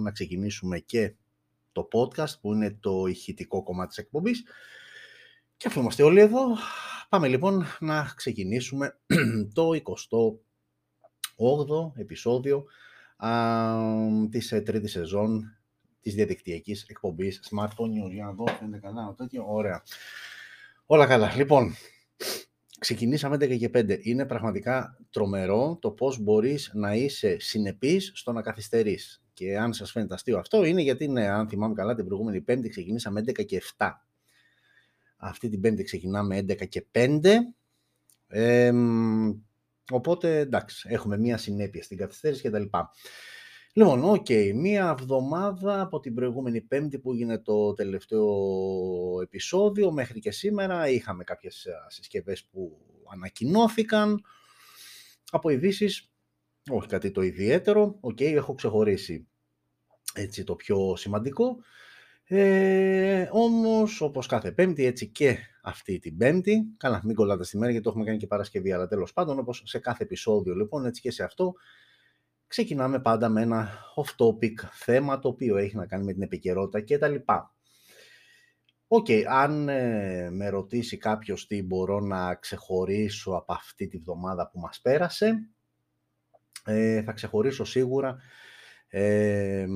είπαμε να ξεκινήσουμε και το podcast που είναι το ηχητικό κομμάτι της εκπομπής. Και αφού είμαστε όλοι εδώ, πάμε λοιπόν να ξεκινήσουμε το 28ο επεισόδιο α, της ε, τρίτης σεζόν της διαδικτυακής εκπομπής Smartphone News. Για να δω, φαίνεται καλά, τέτοιο, ωραία. Όλα καλά. Λοιπόν, ξεκινήσαμε 11 και 5. Είναι πραγματικά τρομερό το πώς μπορείς να είσαι συνεπής στο να καθυστερείς. Και αν σας φαίνεται αστείο αυτό, είναι γιατί, ναι, αν θυμάμαι καλά, την προηγούμενη Πέμπτη ξεκινήσαμε 11 και 7. Αυτή την Πέμπτη ξεκινάμε 11 και 5. Ε, οπότε, εντάξει, έχουμε μία συνέπεια στην καθυστέρηση κτλ. Λοιπόν, ok, okay, μία εβδομάδα από την προηγούμενη Πέμπτη που έγινε το τελευταίο επεισόδιο μέχρι και σήμερα είχαμε κάποιες συσκευές που ανακοινώθηκαν από ειδήσεις. Όχι κάτι το ιδιαίτερο, ok, okay, έχω ξεχωρίσει έτσι το πιο σημαντικό. Ε, όμως, όπως κάθε Πέμπτη, έτσι και αυτή την Πέμπτη, καλά μην κολλάτε στη μέρα γιατί το έχουμε κάνει και Παρασκευή, αλλά τέλος πάντων, όπως σε κάθε επεισόδιο λοιπόν, έτσι και σε αυτό, ξεκινάμε πάντα με ένα off-topic θέμα το οποίο έχει να κάνει με την επικαιρότητα και τα λοιπά. Ok, okay, αν ε, με ρωτήσει κάποιος τι μπορώ να ξεχωρίσω από αυτή τη βδομάδα που μας πέρασε, ε, θα ξεχωρίσω σίγουρα ε,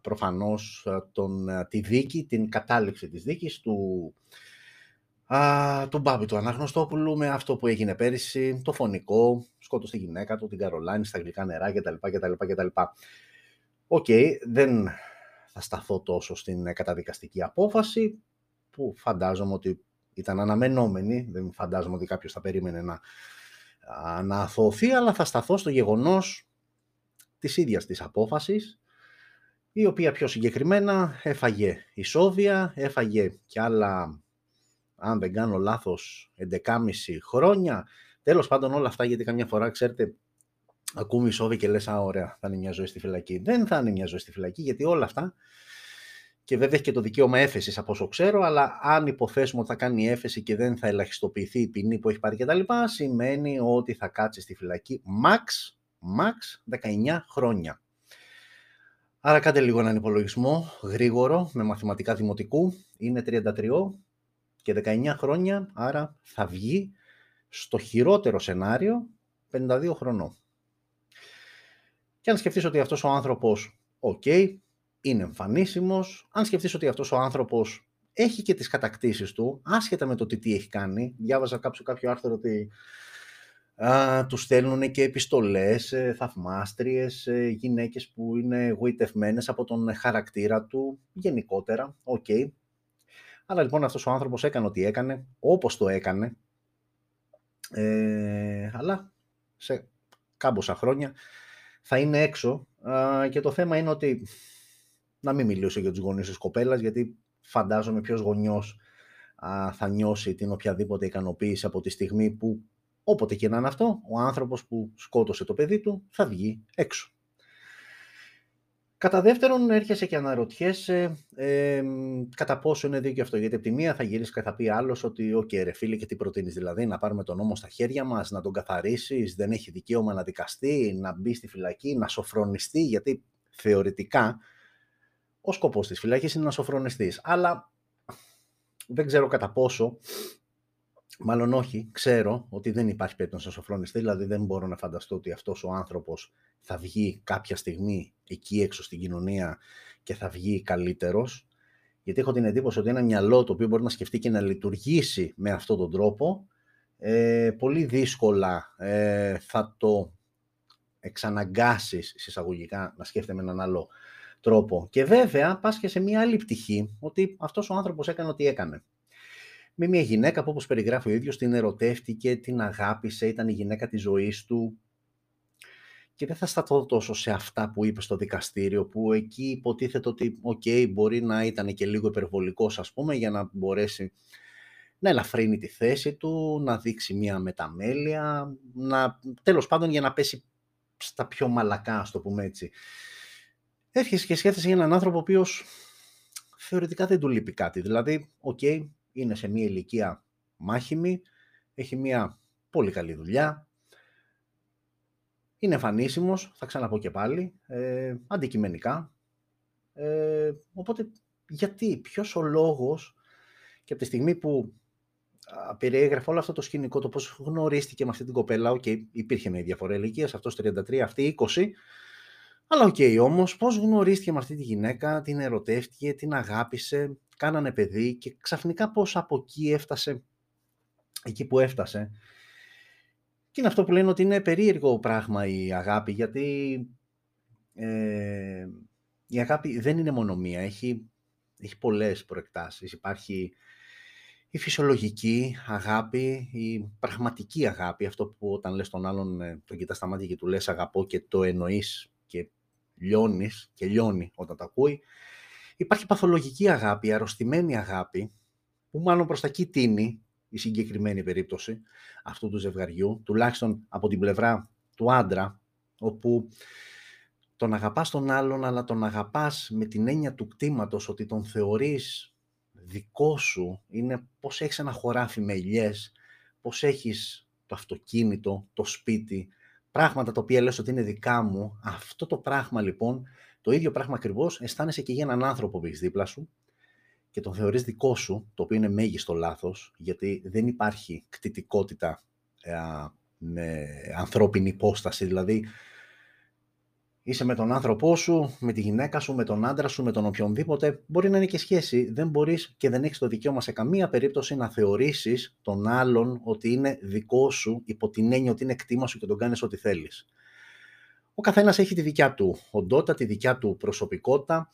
προφανώς τον, τη δίκη, την κατάληξη της δίκης του, α, του Μπάμπη του Αναγνωστόπουλου με αυτό που έγινε πέρυσι, το φωνικό, σκότωσε τη γυναίκα του, την Καρολάιν, στα Γλυκά Νερά κτλ. κτλ, κτλ. Οκ, δεν θα σταθώ τόσο στην καταδικαστική απόφαση, που φαντάζομαι ότι ήταν αναμενόμενη, δεν φαντάζομαι ότι κάποιος θα περίμενε να, να αθωωθεί, αλλά θα σταθώ στο γεγονός της ίδιας της απόφασης, η οποία πιο συγκεκριμένα έφαγε ισόβια, έφαγε και άλλα, αν δεν κάνω λάθος, 11,5 χρόνια. Τέλος πάντων όλα αυτά, γιατί καμιά φορά, ξέρετε, ακούμε ισόβια και λες, α, ωραία, θα είναι μια ζωή στη φυλακή. Δεν θα είναι μια ζωή στη φυλακή, γιατί όλα αυτά, και βέβαια έχει και το δικαίωμα έφεσης από όσο ξέρω, αλλά αν υποθέσουμε ότι θα κάνει έφεση και δεν θα ελαχιστοποιηθεί η ποινή που έχει πάρει κτλ. σημαίνει ότι θα κάτσει στη φυλακή max max 19 χρόνια. Άρα κάντε λίγο έναν υπολογισμό γρήγορο με μαθηματικά δημοτικού. Είναι 33 και 19 χρόνια, άρα θα βγει στο χειρότερο σενάριο 52 χρονών. Και αν σκεφτείς ότι αυτός ο άνθρωπος, οκ, είναι εμφανίσιμος, αν σκεφτείς ότι αυτός ο άνθρωπος έχει και τις κατακτήσεις του, άσχετα με το τι, τι έχει κάνει, διάβαζα κάποιο, κάποιο άρθρο ότι Α, του στέλνουν και επιστολές, ε, θαυμάστριες, ε, γυναίκες που είναι γοητευμένες από τον χαρακτήρα του γενικότερα, ok. Okay. Αλλά λοιπόν αυτός ο άνθρωπος έκανε ό,τι έκανε, όπως το έκανε, ε, αλλά σε κάμποσα χρόνια θα είναι έξω και το θέμα είναι ότι να μην μιλήσω για τους γονείς της κοπέλας γιατί φαντάζομαι ποιος γονιός θα νιώσει την οποιαδήποτε ικανοποίηση από τη στιγμή που Όποτε και να είναι αυτό, ο άνθρωπος που σκότωσε το παιδί του θα βγει έξω. Κατά δεύτερον, έρχεσαι και αναρωτιέσαι ε, κατά πόσο είναι δίκαιο αυτό. Γιατί από τη μία θα γυρίσεις και θα πει άλλος ότι, ok, okay, ρε φίλε, και τι προτείνεις, δηλαδή να πάρουμε τον νόμο στα χέρια μας, να τον καθαρίσεις, δεν έχει δικαίωμα να δικαστεί, να μπει στη φυλακή, να σωφρονιστεί, γιατί θεωρητικά ο σκοπός της φυλακής είναι να σοφρονιστείς. Αλλά δεν ξέρω κατά πόσο Μάλλον όχι, ξέρω ότι δεν υπάρχει περίπτωση να σοφρονιστεί, δηλαδή δεν μπορώ να φανταστώ ότι αυτός ο άνθρωπος θα βγει κάποια στιγμή εκεί έξω στην κοινωνία και θα βγει καλύτερος, γιατί έχω την εντύπωση ότι ένα μυαλό το οποίο μπορεί να σκεφτεί και να λειτουργήσει με αυτόν τον τρόπο, ε, πολύ δύσκολα ε, θα το εξαναγκάσεις εισαγωγικά να σκέφτεται με έναν άλλο τρόπο. Και βέβαια πας και σε μια άλλη πτυχή ότι αυτός ο άνθρωπος έκανε ό,τι έκανε με μια γυναίκα που όπως περιγράφει ο ίδιος την ερωτεύτηκε, την αγάπησε, ήταν η γυναίκα της ζωής του και δεν θα σταθώ τόσο σε αυτά που είπε στο δικαστήριο που εκεί υποτίθεται ότι οκ, μπορεί να ήταν και λίγο υπερβολικός ας πούμε για να μπορέσει να ελαφρύνει τη θέση του, να δείξει μια μεταμέλεια, να, τέλος πάντων για να πέσει στα πιο μαλακά, ας το πούμε έτσι. Έρχεσαι και σκέφτεσαι για έναν άνθρωπο ο οποίος θεωρητικά δεν του λείπει κάτι. Δηλαδή, οκ, είναι σε μια ηλικία μάχημη, έχει μια πολύ καλή δουλειά, είναι εμφανίσιμος, θα ξαναπώ και πάλι, ε, αντικειμενικά. Ε, οπότε, γιατί, ποιος ο λόγος και από τη στιγμή που περιέγραφε όλο αυτό το σκηνικό, το πώς γνωρίστηκε με αυτή την κοπέλα, ok, okay, υπήρχε μια διαφορά ηλικίας, αυτός 33, αυτή 20, αλλά ok okay, όμως, πώς γνωρίστηκε με αυτή τη γυναίκα, την ερωτεύτηκε, την αγάπησε, κάνανε παιδί και ξαφνικά πώς από εκεί έφτασε εκεί που έφτασε. Και είναι αυτό που λένε ότι είναι περίεργο πράγμα η αγάπη, γιατί ε, η αγάπη δεν είναι μόνο μία, έχει, έχει πολλές προεκτάσεις. Υπάρχει η φυσιολογική αγάπη, η πραγματική αγάπη, αυτό που όταν λες τον άλλον, ε, τον κοιτάς στα μάτια και του λες αγαπώ και το εννοείς και λιώνεις και λιώνει όταν το ακούει. Υπάρχει παθολογική αγάπη, αρρωστημένη αγάπη, που μάλλον προς τα εκεί τίνει η συγκεκριμένη περίπτωση αυτού του ζευγαριού, τουλάχιστον από την πλευρά του άντρα, όπου τον αγαπάς τον άλλον, αλλά τον αγαπάς με την έννοια του κτήματος, ότι τον θεωρείς δικό σου, είναι πώς έχεις ένα χωράφι με ηλιές, πώς έχεις το αυτοκίνητο, το σπίτι, πράγματα τα οποία λες ότι είναι δικά μου. Αυτό το πράγμα λοιπόν, το ίδιο πράγμα ακριβώς αισθάνεσαι και για έναν άνθρωπο που έχεις δίπλα σου και τον θεωρείς δικό σου, το οποίο είναι μέγιστο λάθος, γιατί δεν υπάρχει κτητικότητα ε, με ανθρώπινη υπόσταση, δηλαδή είσαι με τον άνθρωπό σου, με τη γυναίκα σου, με τον άντρα σου, με τον οποιονδήποτε, μπορεί να είναι και σχέση. Δεν μπορείς και δεν έχεις το δικαίωμα σε καμία περίπτωση να θεωρήσεις τον άλλον ότι είναι δικό σου, υπό την έννοια ότι είναι κτήμα σου και τον κάνεις ό,τι θέλεις. Ο καθένας έχει τη δικιά του οντότητα, τη δικιά του προσωπικότητα.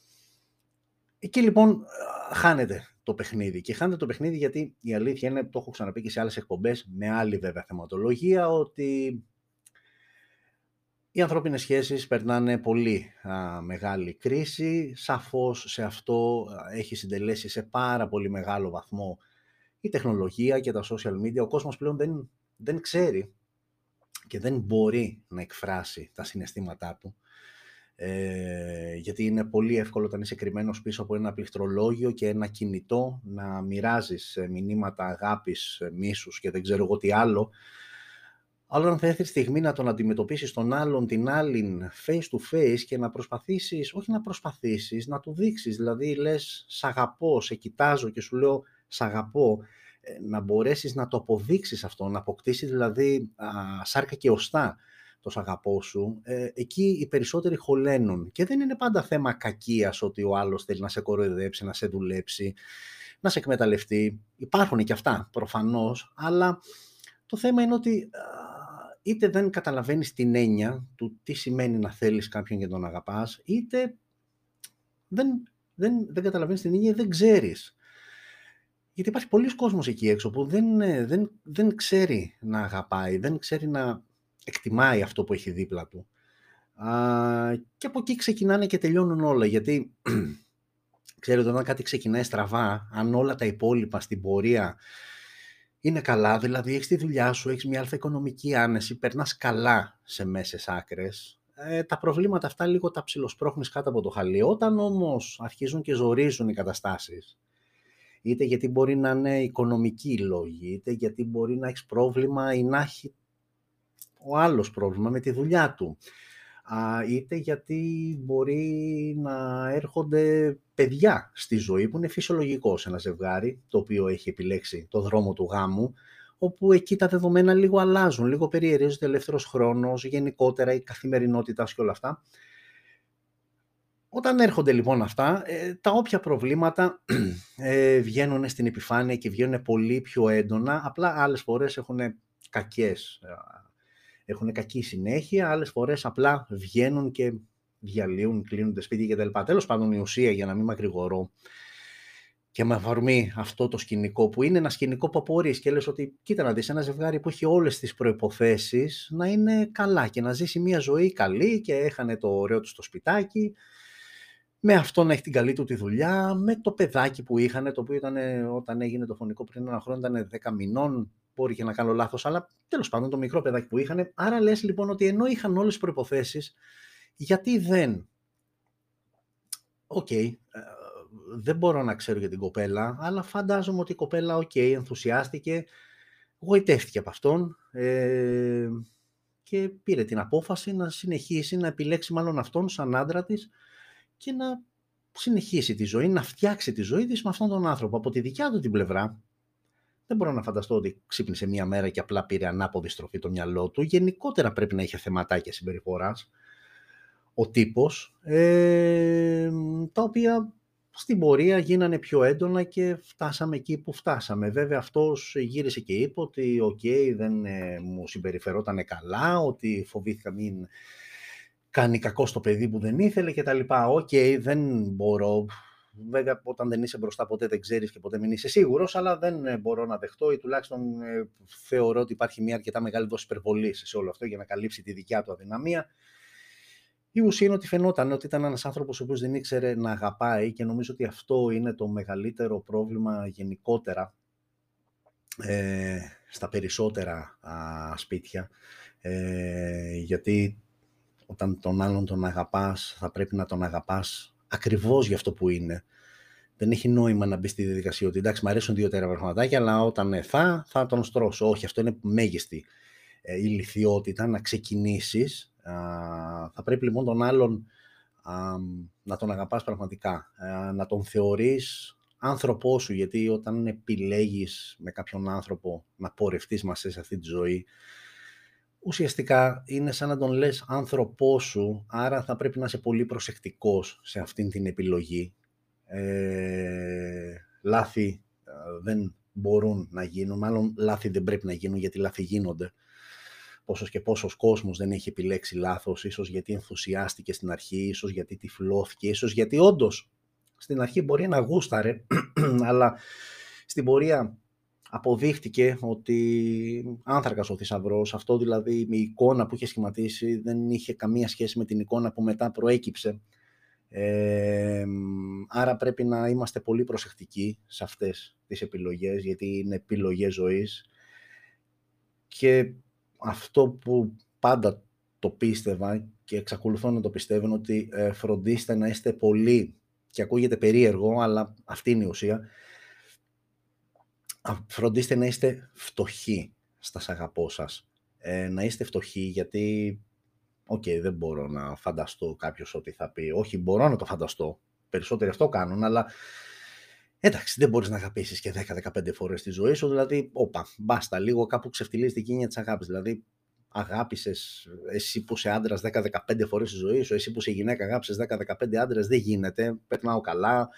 Εκεί λοιπόν χάνεται το παιχνίδι. Και χάνεται το παιχνίδι γιατί η αλήθεια είναι, το έχω ξαναπεί και σε άλλες εκπομπές, με άλλη βέβαια θεματολογία, ότι οι ανθρώπινες σχέσεις περνάνε πολύ μεγάλη κρίση. Σαφώς σε αυτό έχει συντελέσει σε πάρα πολύ μεγάλο βαθμό η τεχνολογία και τα social media. Ο κόσμος πλέον δεν, δεν ξέρει και δεν μπορεί να εκφράσει τα συναισθήματά του ε, γιατί είναι πολύ εύκολο όταν είσαι κρυμμένος πίσω από ένα πληκτρολόγιο και ένα κινητό να μοιράζεις ε, μηνύματα αγάπης, ε, μίσους και δεν ξέρω εγώ τι άλλο. Αλλά αν θα έρθει στιγμή να τον αντιμετωπίσεις τον άλλον, την άλλην, face to face και να προσπαθήσεις, όχι να προσπαθήσεις, να του δείξεις. Δηλαδή λες, σ' αγαπώ, σε κοιτάζω και σου λέω, σ' αγαπώ. Ε, να μπορέσεις να το αποδείξεις αυτό, να αποκτήσεις δηλαδή α, σάρκα και οστά το αγαπώ σου, ε, εκεί οι περισσότεροι χωλένουν. Και δεν είναι πάντα θέμα κακίας ότι ο άλλος θέλει να σε κοροϊδέψει, να σε δουλέψει, να σε εκμεταλλευτεί. Υπάρχουν και αυτά προφανώς, αλλά το θέμα είναι ότι είτε δεν καταλαβαίνεις την έννοια του τι σημαίνει να θέλεις κάποιον και τον αγαπάς, είτε δεν, δεν, δεν καταλαβαίνεις την έννοια δεν ξέρεις. Γιατί υπάρχει πολλοί κόσμος εκεί έξω που δεν, δεν, δεν ξέρει να αγαπάει, δεν ξέρει να εκτιμάει αυτό που έχει δίπλα του. Α, και από εκεί ξεκινάνε και τελειώνουν όλα, γιατί ξέρετε όταν κάτι ξεκινάει στραβά, αν όλα τα υπόλοιπα στην πορεία είναι καλά, δηλαδή έχεις τη δουλειά σου, έχεις μια αλφα οικονομική άνεση, περνάς καλά σε μέσες άκρες, ε, τα προβλήματα αυτά λίγο τα ψιλοσπρώχνεις κάτω από το χαλί. Όταν όμως αρχίζουν και ζορίζουν οι καταστάσεις, είτε γιατί μπορεί να είναι οικονομικοί λόγοι, είτε γιατί μπορεί να έχεις πρόβλημα ή να έχει ο άλλος πρόβλημα με τη δουλειά του. Είτε γιατί μπορεί να έρχονται παιδιά στη ζωή που είναι φυσιολογικό σε ένα ζευγάρι το οποίο έχει επιλέξει το δρόμο του γάμου όπου εκεί τα δεδομένα λίγο αλλάζουν, λίγο περιερίζονται ελεύθερος χρόνος, γενικότερα η καθημερινότητα και όλα αυτά. Όταν έρχονται λοιπόν αυτά, ε, τα όποια προβλήματα ε, βγαίνουν στην επιφάνεια και βγαίνουν πολύ πιο έντονα, απλά άλλες φορές έχουν κακές ε, έχουν κακή συνέχεια, άλλες φορές απλά βγαίνουν και διαλύουν, κλείνονται σπίτια κτλ. Τέλος πάντων η ουσία για να μην μακρηγορώ και με αφορμή αυτό το σκηνικό που είναι ένα σκηνικό που απορείς και λες ότι κοίτα να δεις ένα ζευγάρι που έχει όλες τις προϋποθέσεις να είναι καλά και να ζήσει μια ζωή καλή και έχανε το ωραίο του στο σπιτάκι με αυτό να έχει την καλή του τη δουλειά, με το παιδάκι που είχαν, το οποίο ήταν όταν έγινε το φωνικό πριν ένα χρόνο ήταν 10 μηνών, μπορεί και να κάνω λάθος, αλλά τέλος πάντων το μικρό παιδάκι που είχαν. Άρα λες λοιπόν ότι ενώ είχαν όλες τις προϋποθέσεις, γιατί δεν... Ok, okay, ε, δεν μπορώ να ξέρω για την κοπέλα, αλλά φαντάζομαι ότι η κοπέλα, ok, okay, ενθουσιάστηκε, γοητεύτηκε από αυτόν, ε, και πήρε την απόφαση να συνεχίσει να επιλέξει μάλλον αυτόν σαν άντρα της και να συνεχίσει τη ζωή, να φτιάξει τη ζωή της με αυτόν τον άνθρωπο. Από τη δικιά του την πλευρά, δεν μπορώ να φανταστώ ότι ξύπνησε μία μέρα και απλά πήρε ανάποδη στροφή το μυαλό του. Γενικότερα πρέπει να είχε θεματάκια συμπεριφοράς ο τύπος, ε, τα οποία στην πορεία γίνανε πιο έντονα και φτάσαμε εκεί που φτάσαμε. Βέβαια αυτός γύρισε και είπε ότι οκ, δεν ε, μου συμπεριφερόταν καλά, ότι φοβήθηκα μην κάνει κακό στο παιδί που δεν ήθελε και τα λοιπά. Οκ, δεν μπορώ. Βέβαια όταν δεν είσαι μπροστά ποτέ δεν ξέρεις και ποτέ μην είσαι σίγουρος, αλλά δεν ε, μπορώ να δεχτώ ή τουλάχιστον ε, θεωρώ ότι υπάρχει μια αρκετά μεγάλη δόση υπερβολής σε όλο αυτό για να καλύψει τη δικιά του αδυναμία η ουσία είναι ότι φαινόταν ότι ήταν ένας άνθρωπος ο οποίος δεν ήξερε να αγαπάει και νομίζω ότι αυτό είναι το μεγαλύτερο πρόβλημα γενικότερα ε, στα περισσότερα α, σπίτια. Ε, γιατί όταν τον άλλον τον αγαπάς, θα πρέπει να τον αγαπάς ακριβώς για αυτό που είναι. Δεν έχει νόημα να μπει στη διαδικασία ότι εντάξει, μου αρέσουν δύο-τέρα πραγματάκια, αλλά όταν θα, θα τον στρώσω. Όχι, αυτό είναι μέγιστη ε, ηλικιότητα να ξεκινήσεις θα πρέπει λοιπόν τον άλλον να τον αγαπάς πραγματικά, να τον θεωρείς άνθρωπό σου, γιατί όταν επιλέγεις με κάποιον άνθρωπο να πορευτείς μαζί σε αυτή τη ζωή, ουσιαστικά είναι σαν να τον λες άνθρωπός σου, άρα θα πρέπει να είσαι πολύ προσεκτικός σε αυτή την επιλογή. Ε, λάθη ε, δεν μπορούν να γίνουν, μάλλον λάθη δεν πρέπει να γίνουν γιατί λάθη γίνονται πόσος και πόσος κόσμος δεν έχει επιλέξει λάθος, ίσως γιατί ενθουσιάστηκε στην αρχή, ίσως γιατί τυφλώθηκε, ίσως γιατί όντως στην αρχή μπορεί να γούσταρε, αλλά στην πορεία αποδείχτηκε ότι άνθρακας ο θησαυρός, αυτό δηλαδή η εικόνα που είχε σχηματίσει δεν είχε καμία σχέση με την εικόνα που μετά προέκυψε. Ε, άρα πρέπει να είμαστε πολύ προσεκτικοί σε αυτές τις επιλογές, γιατί είναι επιλογές ζωής και αυτό που πάντα το πίστευα και εξακολουθώ να το πιστεύω ότι ε, φροντίστε να είστε πολύ και ακούγεται περίεργο, αλλά αυτή είναι η ουσία. Φροντίστε να είστε φτωχοί στα αγαπώ σας. Ε, να είστε φτωχοί γιατί, οκ, δεν μπορώ να φανταστώ κάποιος ότι θα πει, όχι μπορώ να το φανταστώ, περισσότεροι αυτό κάνουν, αλλά Εντάξει, δεν μπορείς να αγαπήσεις και 10-15 φορές τη ζωή σου. Δηλαδή, όπα, μπάστα λίγο κάπου ξεφτιλίζεις την κίνηση της αγάπης. Δηλαδή, αγάπησες εσύ που είσαι άντρας 10-15 φορές τη ζωή σου, εσύ που είσαι γυναίκα αγάπησες 10-15 άντρες, δεν γίνεται. Περνάω καλά.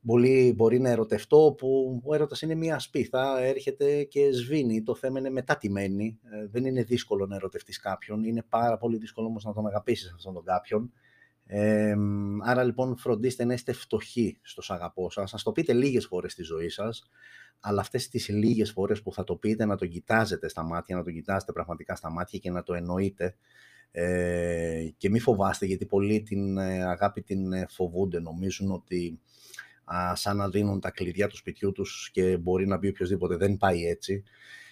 Μπορεί, μπορεί να ερωτευτώ που ο έρωτας είναι μια σπίθα, έρχεται και σβήνει. Το θέμα είναι μετατιμένη. Ε, δεν είναι δύσκολο να ερωτευτείς κάποιον. Είναι πάρα πολύ δύσκολο όμως να τον αγαπήσεις αυτόν τον κάποιον. Ε, άρα λοιπόν φροντίστε να είστε φτωχοί στο αγαπώ σας. Ας το πείτε λίγες φορές στη ζωή σας, αλλά αυτές τις λίγες φορές που θα το πείτε να το κοιτάζετε στα μάτια, να το κοιτάζετε πραγματικά στα μάτια και να το εννοείτε. Ε, και μη φοβάστε γιατί πολλοί την ε, αγάπη την ε, φοβούνται, νομίζουν ότι α, σαν να δίνουν τα κλειδιά του σπιτιού τους και μπορεί να μπει οποιοδήποτε. Δεν πάει έτσι.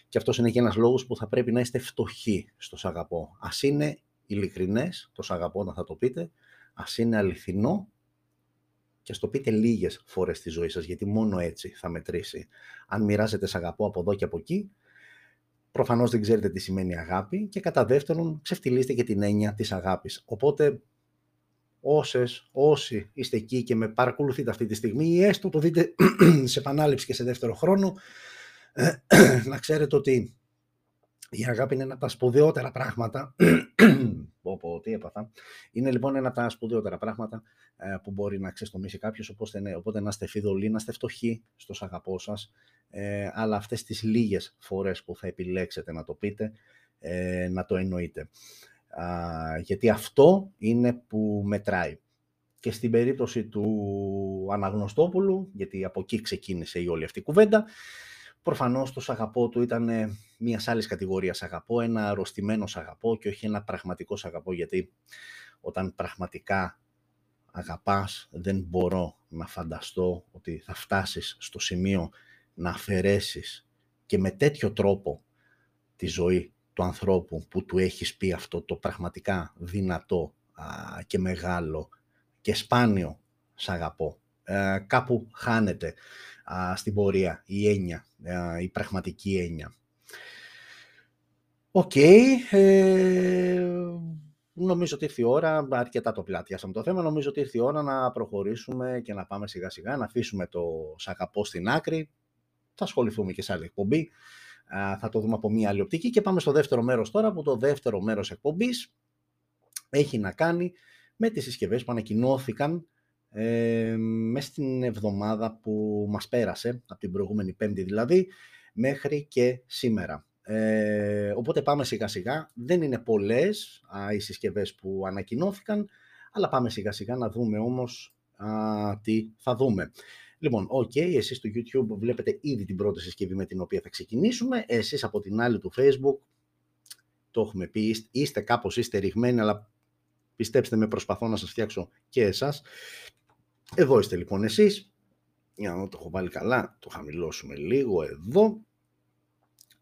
Και αυτός είναι και ένας λόγος που θα πρέπει να είστε φτωχοί στο σ' αγαπώ. Ας είναι ειλικρινές, το σ' αγαπώ να θα το πείτε, ας είναι αληθινό και ας το πείτε λίγες φορές στη ζωή σας, γιατί μόνο έτσι θα μετρήσει. Αν μοιράζετε σ' αγαπώ από εδώ και από εκεί, προφανώς δεν ξέρετε τι σημαίνει αγάπη και κατά δεύτερον ξεφτυλίστε και την έννοια της αγάπης. Οπότε όσες, όσοι είστε εκεί και με παρακολουθείτε αυτή τη στιγμή ή έστω το δείτε σε επανάληψη και σε δεύτερο χρόνο, να ξέρετε ότι η αγάπη είναι ένα από τα σπουδαιότερα πράγματα. πω, τι έπαθα. Είναι λοιπόν ένα από τα σπουδαιότερα πράγματα ε, που μπορεί να ξεστομίσει κάποιος. Οπότε, ναι, οπότε να είστε φιδωλοί, να είστε φτωχοί στο αγαπώ σας. Ε, αλλά αυτές τις λίγες φορές που θα επιλέξετε να το πείτε, ε, να το εννοείτε. Γιατί αυτό είναι που μετράει. Και στην περίπτωση του Αναγνωστόπουλου, γιατί από εκεί ξεκίνησε η όλη αυτή η κουβέντα, Προφανώς το αγαπώ του ήταν μιας άλλης κατηγορίας αγαπώ, ένα αρρωστημένο αγαπώ και όχι ένα πραγματικό αγαπώ, γιατί όταν πραγματικά αγαπάς δεν μπορώ να φανταστώ ότι θα φτάσεις στο σημείο να αφαιρέσεις και με τέτοιο τρόπο τη ζωή του ανθρώπου που του έχεις πει αυτό το πραγματικά δυνατό και μεγάλο και σπάνιο σ' αγαπώ. Ε, κάπου χάνεται στην πορεία η έννοια, η πραγματική έννοια. Οκ. ε, νομίζω ότι ήρθε η ώρα, αρκετά το πλατειάσαμε το θέμα, νομίζω ότι ήρθε η ώρα να προχωρήσουμε και να πάμε σιγά σιγά, να αφήσουμε το σ' αγαπώ στην άκρη. Θα ασχοληθούμε και σε άλλη εκπομπή. Θα το δούμε από μία άλλη οπτική και πάμε στο δεύτερο μέρος τώρα, που το δεύτερο μέρος εκπομπής έχει να κάνει με τις συσκευές που ανακοινώθηκαν ε, μέσα στην εβδομάδα που μας πέρασε, από την προηγούμενη πέμπτη δηλαδή, μέχρι και σήμερα. Ε, οπότε πάμε σιγά σιγά. Δεν είναι πολλές α, οι συσκευές που ανακοινώθηκαν, αλλά πάμε σιγά σιγά να δούμε όμως α, τι θα δούμε. Λοιπόν, ok, εσείς στο YouTube βλέπετε ήδη την πρώτη συσκευή με την οποία θα ξεκινήσουμε. Εσείς από την άλλη του Facebook, το έχουμε πει, είστε κάπως είστε ρηγμένοι, αλλά πιστέψτε με προσπαθώ να σας φτιάξω και εσάς. Εδώ είστε λοιπόν εσείς. Για να το έχω βάλει καλά, το χαμηλώσουμε λίγο εδώ.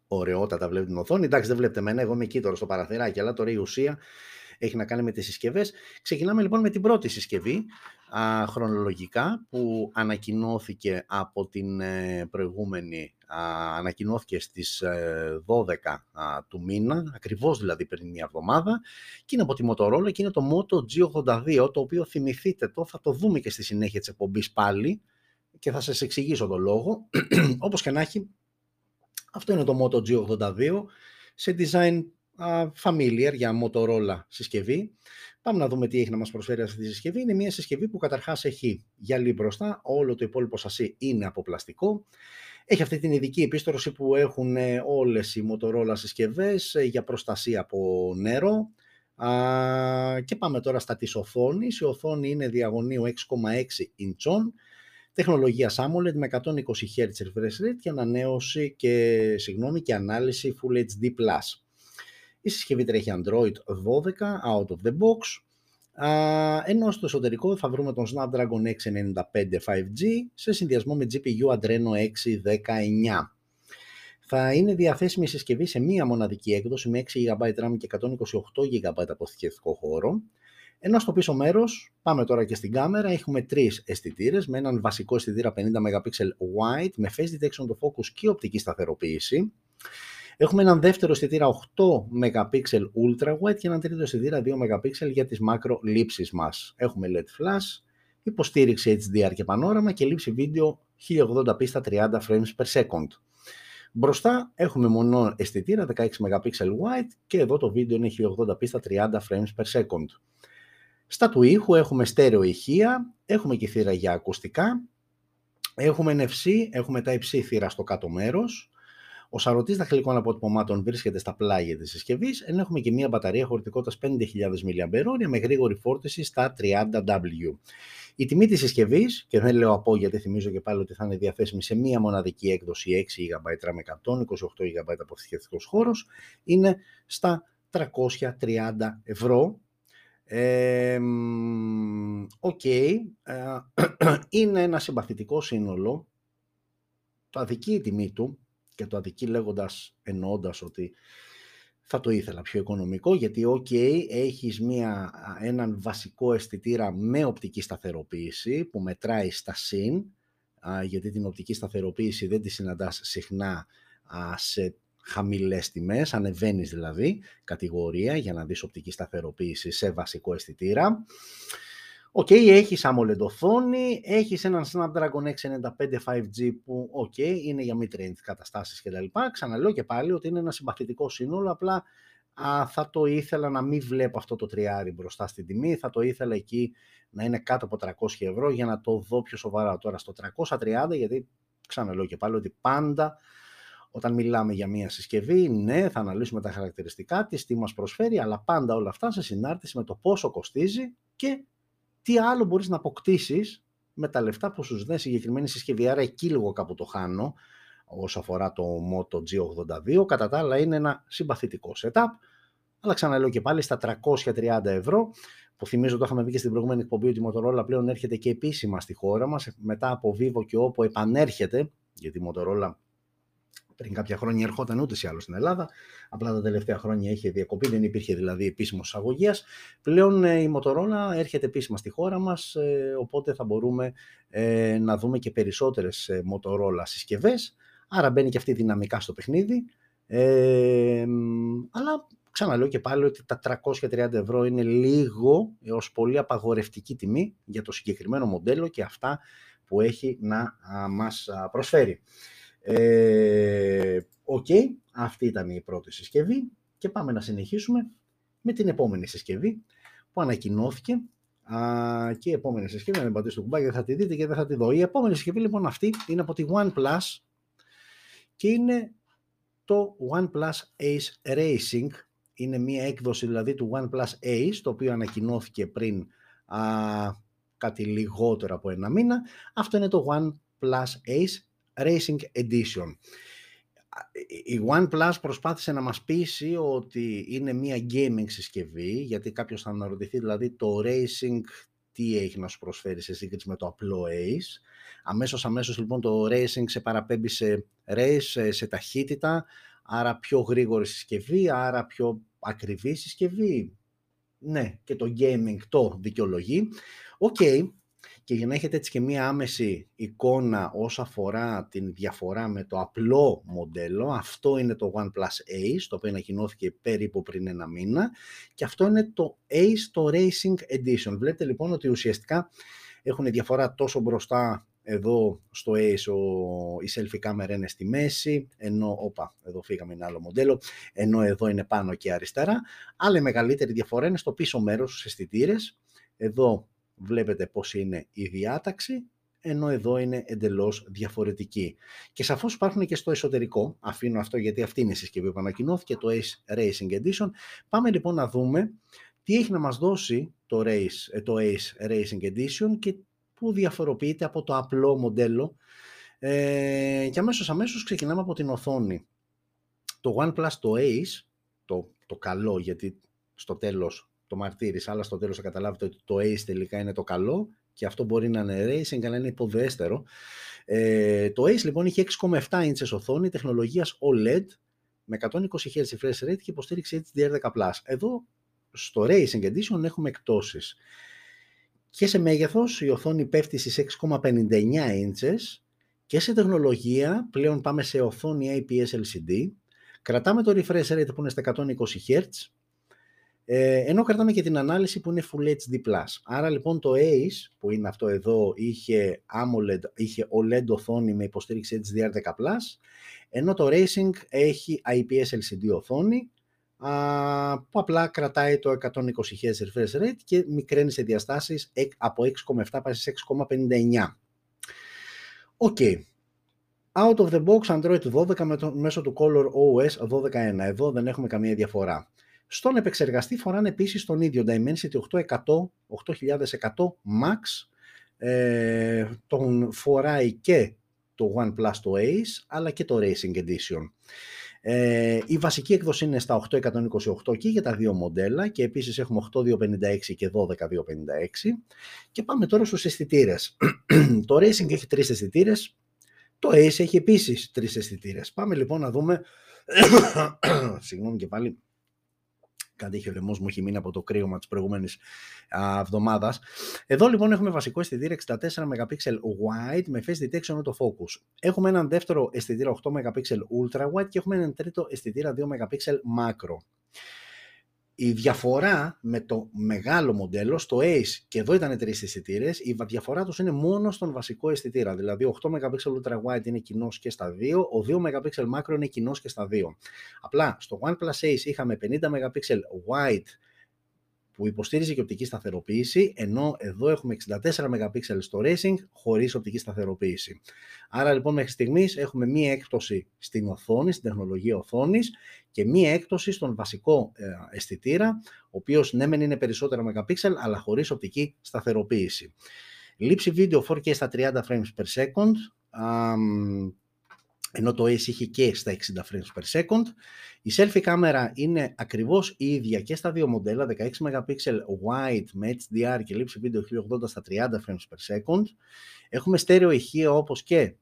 Ωραιότατα βλέπει την οθόνη. Εντάξει, δεν βλέπετε εμένα, εγώ είμαι εκεί τώρα στο παραθυράκι, αλλά τώρα η ουσία έχει να κάνει με τις συσκευές. Ξεκινάμε λοιπόν με την πρώτη συσκευή, α, χρονολογικά, που ανακοινώθηκε από την ε, προηγούμενη, α, ανακοινώθηκε στις 12 ε, του μήνα, ακριβώς δηλαδή πριν μια εβδομάδα, και είναι από τη Motorola και είναι το Moto G82, το οποίο θυμηθείτε το, θα το δούμε και στη συνέχεια της εκπομπής πάλι, και θα σας εξηγήσω το λόγο. Όπως και να έχει, αυτό είναι το Moto G82 σε design uh, familiar για Motorola συσκευή. Πάμε να δούμε τι έχει να μας προσφέρει αυτή τη συσκευή. Είναι μια συσκευή που καταρχάς έχει γυαλί μπροστά, όλο το υπόλοιπο σασί είναι από πλαστικό. Έχει αυτή την ειδική επίστρωση που έχουν ε, όλες οι Motorola συσκευές ε, για προστασία από νερό. και πάμε τώρα στα της οθόνης. Η οθόνη είναι διαγωνίου 6,6 inch τεχνολογία AMOLED με 120 Hz refresh rate και ανανέωση και, συγγνώμη, και ανάλυση Full HD+. Η συσκευή τρέχει Android 12 out of the box, ενώ στο εσωτερικό θα βρούμε τον Snapdragon 695 5G σε συνδυασμό με GPU Adreno 619. Θα είναι διαθέσιμη η συσκευή σε μία μοναδική έκδοση με 6 GB RAM και 128 GB αποθηκευτικό χώρο. Ενώ στο πίσω μέρος, πάμε τώρα και στην κάμερα, έχουμε τρεις αισθητήρες με έναν βασικό αισθητήρα 50 MP wide με face detection to focus και οπτική σταθεροποίηση. Έχουμε έναν δεύτερο αισθητήρα 8 MP ultra wide και έναν τρίτο αισθητήρα 2 MP για τις μάκρο λήψεις μας. Έχουμε LED flash, υποστήριξη HDR και πανόραμα και λήψη βίντεο 1080p στα 30 frames per second. Μπροστά έχουμε μονό αισθητήρα 16 MP wide και εδώ το βίντεο είναι 1080p στα 30 frames per second. Στα του ήχου έχουμε στέρεο ηχεία, έχουμε και θύρα για ακουστικά, έχουμε NFC, έχουμε τα υψή θύρα στο κάτω μέρος, ο σαρωτής δαχτυλικών αποτυπωμάτων βρίσκεται στα πλάγια της συσκευής, ενώ έχουμε και μια μπαταρία χωρητικότητας 5.000 mAh με γρήγορη φόρτιση στα 30W. Η τιμή της συσκευής, και δεν λέω από γιατί θυμίζω και πάλι ότι θα είναι διαθέσιμη σε μία μοναδική έκδοση 6 GB RAM 128 GB αποθηκευτικός χώρος, είναι στα 330 ευρώ Οκ, ε, είναι ένα συμπαθητικό σύνολο. Το αδικεί η τιμή του και το αδικεί λέγοντας, εννοώντας ότι θα το ήθελα πιο οικονομικό, γιατί ok, έχεις μια, έναν βασικό αισθητήρα με οπτική σταθεροποίηση που μετράει στα συν, γιατί την οπτική σταθεροποίηση δεν τη συναντάς συχνά σε χαμηλές τιμές, ανεβαίνεις δηλαδή κατηγορία για να δεις οπτική σταθεροποίηση σε βασικό αισθητήρα. Ok, okay, έχεις AMOLED οθόνη, έχεις έναν Snapdragon 695 5G που οκ, είναι για mid-range καταστάσεις κτλ. Ξαναλέω και πάλι ότι είναι ένα συμπαθητικό σύνολο, απλά α, θα το ήθελα να μην βλέπω αυτό το τριάρι μπροστά στην τιμή, θα το ήθελα εκεί να είναι κάτω από 300 ευρώ για να το δω πιο σοβαρά τώρα στο 330, γιατί ξαναλέω και πάλι ότι πάντα όταν μιλάμε για μία συσκευή, ναι, θα αναλύσουμε τα χαρακτηριστικά της, τι μας προσφέρει, αλλά πάντα όλα αυτά σε συνάρτηση με το πόσο κοστίζει και τι άλλο μπορείς να αποκτήσεις με τα λεφτά που σου δίνει συγκεκριμένη συσκευή. Άρα εκεί λίγο κάπου το χάνω όσο αφορά το Moto G82. Κατά τα άλλα είναι ένα συμπαθητικό setup, αλλά ξαναλέω και πάλι στα 330 ευρώ, που θυμίζω το είχαμε δει και στην προηγούμενη εκπομπή ότι η Motorola πλέον έρχεται και επίσημα στη χώρα μας, μετά από Vivo και Oppo επανέρχεται, γιατί η Motorola πριν κάποια χρόνια ερχόταν ούτε ή άλλο στην Ελλάδα. Απλά τα τελευταία χρόνια είχε διακοπεί, δεν υπήρχε δηλαδή επίσημος εισαγωγή. Πλέον ε, η Motorola έρχεται επίσημα στη χώρα μας, ε, οπότε θα μπορούμε ε, να δούμε και περισσότερες Motorola συσκευές. Άρα μπαίνει και αυτή δυναμικά στο παιχνίδι. Ε, αλλά ξαναλέω και πάλι ότι τα 330 ευρώ είναι λίγο έως πολύ απαγορευτική τιμή για το συγκεκριμένο μοντέλο και αυτά που έχει να μας προσφέρει. Ε, Οκ, αυτή ήταν η πρώτη συσκευή και πάμε να συνεχίσουμε με την επόμενη συσκευή που ανακοινώθηκε Α, και η επόμενη συσκευή, να μην πατήσω το κουμπάκι, δεν θα τη δείτε και δεν θα τη δω. Η επόμενη συσκευή λοιπόν αυτή είναι από τη OnePlus και είναι το OnePlus Ace Racing. Είναι μία έκδοση δηλαδή του OnePlus Ace, το οποίο ανακοινώθηκε πριν α, κάτι λιγότερο από ένα μήνα. Αυτό είναι το OnePlus Ace Racing Edition η OnePlus προσπάθησε να μας πείσει ότι είναι μια gaming συσκευή, γιατί κάποιος θα αναρωτηθεί δηλαδή το racing τι έχει να σου προσφέρει σε σύγκριση με το απλό Ace. Αμέσως, αμέσως λοιπόν το racing σε παραπέμπει σε race, σε ταχύτητα, άρα πιο γρήγορη συσκευή, άρα πιο ακριβή συσκευή. Ναι, και το gaming το δικαιολογεί. Ok, okay, και για να έχετε έτσι και μία άμεση εικόνα όσο αφορά την διαφορά με το απλό μοντέλο, αυτό είναι το OnePlus Ace, το οποίο ανακοινώθηκε περίπου πριν ένα μήνα και αυτό είναι το Ace το Racing Edition. Βλέπετε λοιπόν ότι ουσιαστικά έχουν διαφορά τόσο μπροστά εδώ στο Ace ο, η selfie κάμερα είναι στη μέση, ενώ, όπα, εδώ φύγαμε ένα άλλο μοντέλο, ενώ εδώ είναι πάνω και αριστερά. Άλλη μεγαλύτερη διαφορά είναι στο πίσω μέρος, στους αισθητήρες. Εδώ βλέπετε πώς είναι η διάταξη, ενώ εδώ είναι εντελώς διαφορετική. Και σαφώς υπάρχουν και στο εσωτερικό, αφήνω αυτό γιατί αυτή είναι η συσκευή που ανακοινώθηκε, το Ace Racing Edition. Πάμε λοιπόν να δούμε τι έχει να μας δώσει το, Race, ε, το Ace Racing Edition και πού διαφοροποιείται από το απλό μοντέλο. Ε, και αμέσως αμέσως ξεκινάμε από την οθόνη. Το OnePlus το Ace, το, το καλό γιατί στο τέλος το μαρτύρησα, αλλά στο τέλος θα καταλάβετε ότι το Ace τελικά είναι το καλό και αυτό μπορεί να είναι racing, αλλά είναι υποδέστερο. Ε, το Ace λοιπόν είχε 6,7 inches οθόνη τεχνολογίας OLED με 120 Hz refresh rate και υποστήριξη HDR10+. Εδώ στο Racing Edition έχουμε εκτόσεις. Και σε μέγεθος η οθόνη πέφτει στις 6,59 inches και σε τεχνολογία πλέον πάμε σε οθόνη IPS LCD. Κρατάμε το refresh rate που είναι στα 120 Hz ε, ενώ κρατάμε και την ανάλυση που είναι Full HD+. Άρα λοιπόν το Ace, που είναι αυτό εδώ, είχε, AMOLED, είχε OLED οθόνη με υποστήριξη HDR10+, ενώ το Racing έχει IPS LCD οθόνη, α, που απλά κρατάει το 120 Hz refresh rate και μικραίνει σε διαστάσεις από 6,7 πάει σε 6,59. OK. Okay. Out of the box Android 12 με το, μέσω του Color OS 12.1. Εδώ δεν έχουμε καμία διαφορά. Στον επεξεργαστή φοράνε επίσης τον ίδιο Dimensity 8100, 8100 Max, ε, τον φοράει και το OnePlus το Ace, αλλά και το Racing Edition. Ε, η βασική έκδοση είναι στα 8228 και για τα δύο μοντέλα και επίσης έχουμε 8256 και 12256 και πάμε τώρα στους αισθητήρες. το Racing έχει τρεις αισθητήρες. το Ace έχει επίσης τρεις αισθητήρες. Πάμε λοιπόν να δούμε, συγγνώμη και πάλι, Κάτι έχει ο λαιμός μου, έχει μείνει από το κρύωμα της προηγούμενης εβδομάδας. Εδώ λοιπόν έχουμε βασικό αισθητήρα 64 MP wide με face detection auto focus. Έχουμε έναν δεύτερο αισθητήρα 8 MP ultra wide και έχουμε έναν τρίτο αισθητήρα 2 MP macro. Η διαφορά με το μεγάλο μοντέλο, στο Ace, και εδώ ήταν τρεις αισθητήρες, η διαφορά τους είναι μόνο στον βασικό αισθητήρα. Δηλαδή, 8 MP Ultra Wide είναι κοινός και στα δύο, ο 2 MP Macro είναι κοινός και στα δύο. Απλά στο OnePlus Ace είχαμε 50 MP Wide που υποστήριζε και οπτική σταθεροποίηση, ενώ εδώ έχουμε 64 MP στο Racing χωρίς οπτική σταθεροποίηση. Άρα λοιπόν μέχρι στιγμής έχουμε μία έκπτωση στην οθόνη, στην τεχνολογία οθόνης και μία έκπτωση στον βασικό ε, αισθητήρα, ο οποίος ναι μεν είναι περισσότερα MP, αλλά χωρίς οπτική σταθεροποίηση. Λήψη βίντεο 4K στα 30 frames per second, ενώ το Ace είχε και στα 60 frames per second. Η selfie κάμερα είναι ακριβώς η ίδια και στα δύο μοντέλα, 16 MP wide με HDR και λήψη βίντεο 1080 στα 30 frames per second. Έχουμε στέρεο ηχεία όπως και,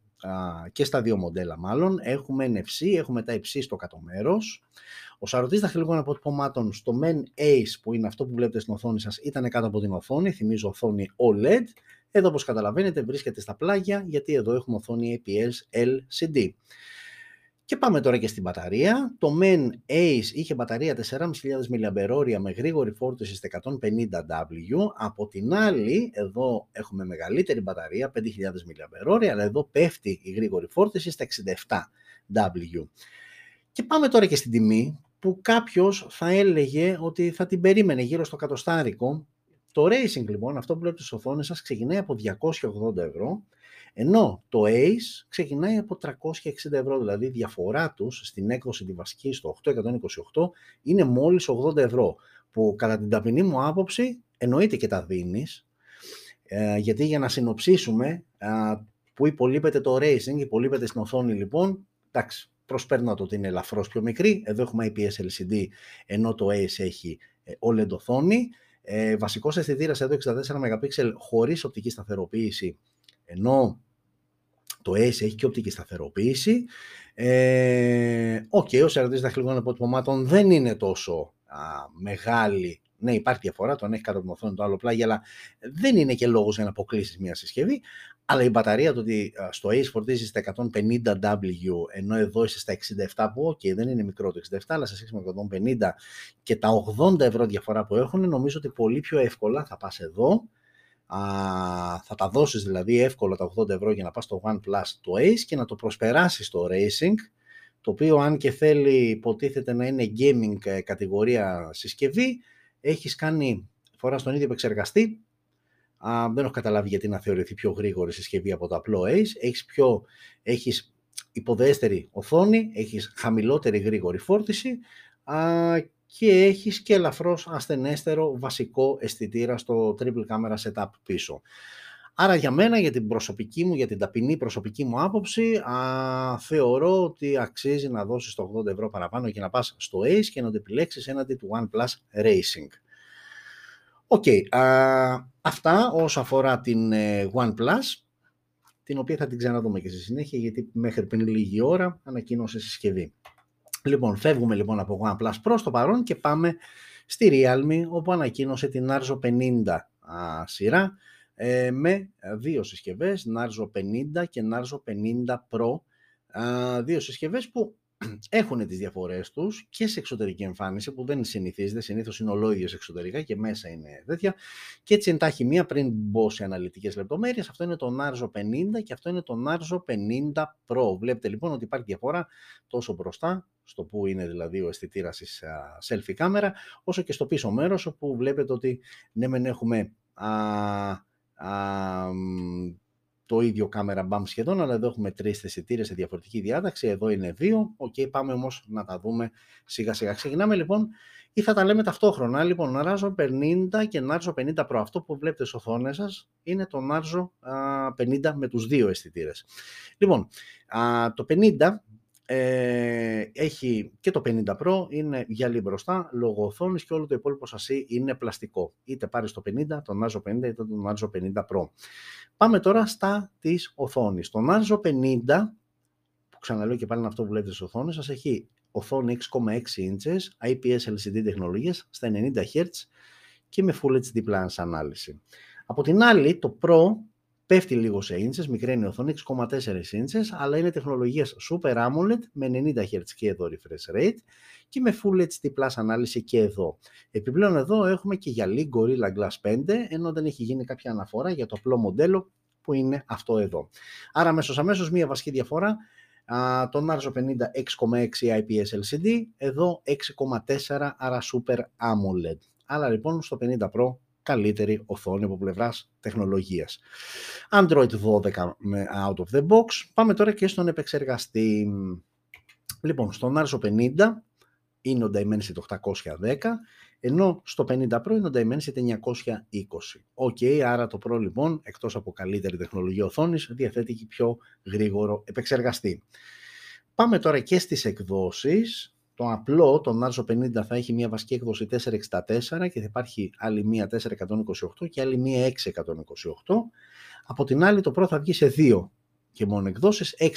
και στα δύο μοντέλα μάλλον. Έχουμε NFC, έχουμε τα υψί στο κάτω μέρος. Ο σαρωτής δαχτυλικών αποτυπωμάτων στο Men Ace που είναι αυτό που βλέπετε στην οθόνη σας ήταν κάτω από την οθόνη, θυμίζω οθόνη OLED εδώ όπως καταλαβαίνετε βρίσκεται στα πλάγια γιατί εδώ έχουμε οθόνη APS LCD. Και πάμε τώρα και στην μπαταρία. Το MEN Ace είχε μπαταρία 4.500 mAh με γρήγορη φόρτιση στα 150W. Από την άλλη, εδώ έχουμε μεγαλύτερη μπαταρία, 5.000 mAh, αλλά εδώ πέφτει η γρήγορη φόρτιση στα 67W. Και πάμε τώρα και στην τιμή, που κάποιος θα έλεγε ότι θα την περίμενε γύρω στο κατοστάρικο. Το Racing λοιπόν, αυτό που βλέπετε στις οθόνες σας, ξεκινάει από 280 ευρώ ενώ το ACE ξεκινάει από 360 ευρώ, δηλαδή η διαφορά τους στην έκδοση τη βασική στο 828 είναι μόλις 80 ευρώ, που κατά την ταπεινή μου άποψη εννοείται και τα δίνεις, ε, γιατί για να συνοψίσουμε ε, που υπολείπεται το racing, υπολείπεται στην οθόνη λοιπόν, εντάξει, προσπέρνα το ότι είναι ελαφρώς πιο μικρή, εδώ έχουμε IPS LCD, ενώ το ACE έχει ε, OLED οθόνη, ε, βασικός αισθητήρας εδώ 64 MP χωρίς οπτική σταθεροποίηση ενώ το ACE έχει και οπτική σταθεροποίηση. Ε, okay, ο 42 δαχτυλικών αποτυπωμάτων δεν είναι τόσο α, μεγάλη. Ναι, υπάρχει διαφορά, το αν έχει κάτω από την οθόνη το άλλο πλάγι, αλλά δεν είναι και λόγος για να αποκλείσεις μια συσκευή. Αλλά η μπαταρία του ότι στο ACE φορτίζεις στα 150W, ενώ εδώ είσαι στα 67 που, ok, δεν είναι μικρό το 67, αλλά σε σχέση με 150 και τα 80 ευρώ διαφορά που έχουν, νομίζω ότι πολύ πιο εύκολα θα πας εδώ. Θα τα δώσεις δηλαδή εύκολα τα 80 ευρώ για να πας στο OnePlus το Ace και να το προσπεράσεις στο Racing, το οποίο αν και θέλει υποτίθεται να είναι gaming ε, κατηγορία συσκευή, έχεις κάνει φοράς στον ίδιο επεξεργαστή, α, δεν έχω καταλάβει γιατί να θεωρηθεί πιο γρήγορη συσκευή από το απλό Ace, έχεις, πιο, έχεις υποδέστερη οθόνη, έχεις χαμηλότερη γρήγορη φόρτιση α, και έχεις και ελαφρώς ασθενέστερο βασικό αισθητήρα στο triple camera setup πίσω. Άρα για μένα, για την προσωπική μου, για την ταπεινή προσωπική μου άποψη, α, θεωρώ ότι αξίζει να δώσεις το 80 ευρώ παραπάνω και να πας στο Ace και να το επιλέξεις έναντι του OnePlus Racing. OK, okay, αυτά όσο αφορά την ε, OnePlus, την οποία θα την ξαναδούμε και στη συνέχεια, γιατί μέχρι πριν λίγη ώρα ανακοίνωσε συσκευή. Λοιπόν, φεύγουμε λοιπόν από OnePlus προς το παρόν και πάμε στη Realme όπου ανακοίνωσε την Narzo 50 α, σειρά ε, με δύο συσκευές, Narzo 50 και Narzo 50 Pro. Α, δύο συσκευές που έχουν τις διαφορές τους και σε εξωτερική εμφάνιση που δεν συνηθίζεται, συνήθως είναι ολόιδιες εξωτερικά και μέσα είναι τέτοια και έτσι εν τάχει μία πριν μπω σε αναλυτικές λεπτομέρειες, αυτό είναι το Narzo 50 και αυτό είναι το Narzo 50 Pro. Βλέπετε λοιπόν ότι υπάρχει διαφορά τόσο μπροστά, στο που είναι δηλαδή ο αισθητήρας της selfie κάμερα, όσο και στο πίσω μέρος όπου βλέπετε ότι ναι μεν έχουμε α, το ίδιο camera bump σχεδόν, αλλά εδώ έχουμε τρεις αισθητήρες σε διαφορετική διάταξη, εδώ είναι δύο. OK, okay, πάμε όμως να τα δούμε σιγά σιγά. Ξεκινάμε λοιπόν ή θα τα λέμε ταυτόχρονα. Λοιπόν, Narzo 50 και Narzo 50 Pro. Αυτό που βλέπετε στις οθόνες σας είναι το Narzo 50 με τους δύο αισθητήρες. Λοιπόν, το 50 ε, έχει και το 50 Pro, είναι γυαλί μπροστά, λόγω οθόνης και όλο το υπόλοιπο σασί είναι πλαστικό. Είτε πάρεις το 50, τον Narzo 50 είτε τον Narzo 50 Pro. Πάμε τώρα στα της οθόνης. Το Narzo 50, που ξαναλέω και πάλι αυτό που βλέπετε στις οθόνες, σας έχει οθόνη 6,6 inches, IPS LCD τεχνολογίας στα 90 Hz και με Full HD Plus ανάλυση. Από την άλλη, το Pro πέφτει λίγο σε inches, μικραίνει η οθόνη 6,4 inches, αλλά είναι τεχνολογίας Super AMOLED με 90 Hz και εδώ refresh rate και με Full HD Plus ανάλυση και εδώ. Επιπλέον εδώ έχουμε και γυαλί Gorilla Glass 5, ενώ δεν έχει γίνει κάποια αναφορά για το απλό μοντέλο που είναι αυτό εδώ. Άρα αμέσως αμέσως μία βασική διαφορά, το Narzo 50 6,6 IPS LCD, εδώ 6,4 άρα Super AMOLED. Αλλά λοιπόν στο 50 Pro καλύτερη οθόνη από πλευράς τεχνολογίας. Android 12 με out of the box. Πάμε τώρα και στον επεξεργαστή. Λοιπόν, στον Narzo 50 είναι ο Dimensity 810, ενώ στο 50 Pro είναι ο Dimensity 920. OK, okay, άρα το Pro λοιπόν, εκτός από καλύτερη τεχνολογία οθόνης, διαθέτει και πιο γρήγορο επεξεργαστή. Πάμε τώρα και στις εκδόσεις. Το απλό, το Narzo 50 θα έχει μια βασική έκδοση 464 και θα υπάρχει άλλη μία 428 και άλλη μία 628. Από την άλλη το Pro θα βγει σε δύο και μόνο εκδόσεις 628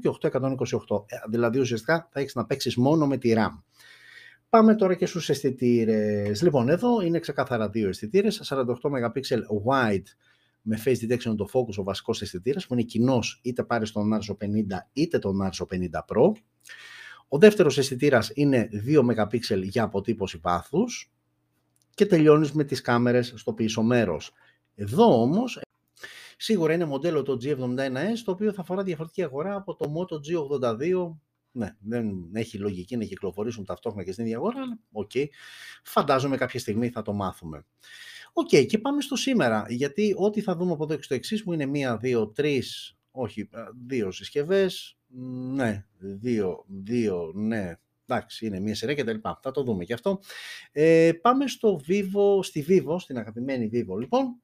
και 828. Ε, δηλαδή ουσιαστικά θα έχεις να παίξεις μόνο με τη RAM. Πάμε τώρα και στους αισθητήρες. Λοιπόν, εδώ είναι ξεκάθαρα δύο αισθητήρες, 48 MP wide με face detection το focus ο βασικός αισθητήρας που είναι κοινός είτε πάρει τον Narzo 50 είτε τον Narzo 50 Pro. Ο δεύτερος αισθητήρας είναι 2 MP για αποτύπωση βάθους και τελειώνεις με τις κάμερες στο πίσω μέρος. Εδώ όμως σίγουρα είναι μοντέλο το G71S το οποίο θα φορά διαφορετική αγορά από το Moto G82 ναι, δεν έχει λογική να κυκλοφορήσουν ταυτόχρονα και στην ίδια αγορά, αλλά OK. Okay. Φαντάζομαι κάποια στιγμή θα το μάθουμε. OK, okay, και πάμε στο σήμερα, γιατί ό,τι θα δούμε από εδώ και στο εξής μου είναι μία, δύο, τρεις, όχι, δύο συσκευές, ναι, δύο, δύο, ναι, εντάξει, είναι μία σειρά και τα λοιπά. Θα το δούμε και αυτό. Ε, πάμε στο Vivo, στη Vivo, στην αγαπημένη Vivo, λοιπόν,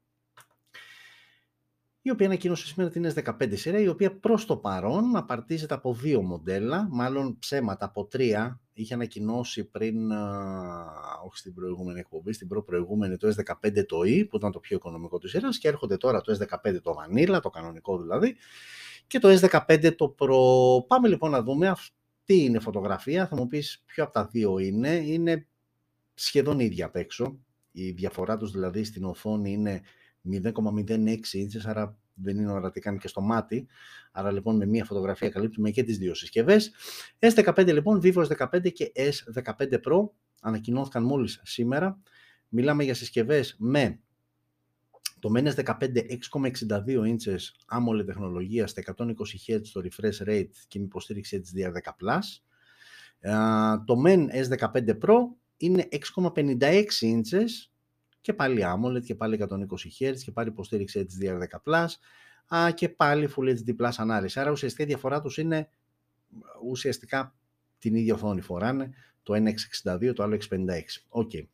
η οποία ανακοίνωσε σήμερα την S15 σειρά, η οποία προς το παρόν απαρτίζεται από δύο μοντέλα, μάλλον ψέματα από τρία. Είχε ανακοινώσει πριν, όχι στην προηγούμενη εκπομπή, στην προ-προηγούμενη το S15 το E, που ήταν το πιο οικονομικό της σειράς, και έρχονται τώρα το S15 το Vanilla, το κανονικό δηλαδή, και το S15 το Pro. Πάμε λοιπόν να δούμε αυτή είναι φωτογραφία, θα μου πεις ποιο από τα δύο είναι, είναι σχεδόν ίδια απ' έξω, η διαφορά τους δηλαδή στην οθόνη είναι 0,06 ίντσες, άρα δεν είναι ορατικά και στο μάτι. Άρα λοιπόν με μία φωτογραφία καλύπτουμε και τις δύο συσκευές. S15 λοιπόν, Vivo S15 και S15 Pro ανακοινώθηκαν μόλις σήμερα. Μιλάμε για συσκευές με το MENES 15 6,62 ίντσες AMOLED τεχνολογία στα 120 Hz στο refresh rate και με υποστήριξη HDR10+. Το MEN S15 Pro είναι 6,56 ίντσες και πάλι AMOLED και πάλι 120 Hz και πάλι υποστήριξη HDR10+, α, και πάλι Full HD Plus ανάλυση. Άρα ουσιαστικά η διαφορά τους είναι ουσιαστικά την ίδια οθόνη φοράνε, το 1.662, το άλλο 656. Okay.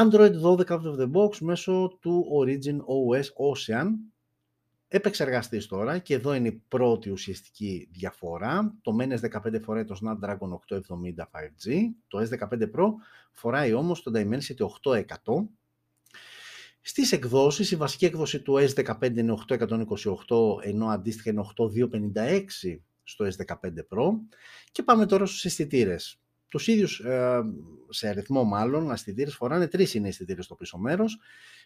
Android 12 out of the box μέσω του Origin OS Ocean. Επεξεργαστής τώρα και εδώ είναι η πρώτη ουσιαστική διαφορά. Το MENES 15 φοράει το Snapdragon 870 5G, το S15 Pro φοράει όμως το Dimensity 8100 στις εκδόσεις, η βασική έκδοση του S15 είναι 828, ενώ αντίστοιχα είναι 8256 στο S15 Pro. Και πάμε τώρα στους αισθητήρε. Τους ίδιους, ε, σε αριθμό μάλλον, αισθητήρες φοράνε τρεις είναι αισθητήρες στο πίσω μέρος.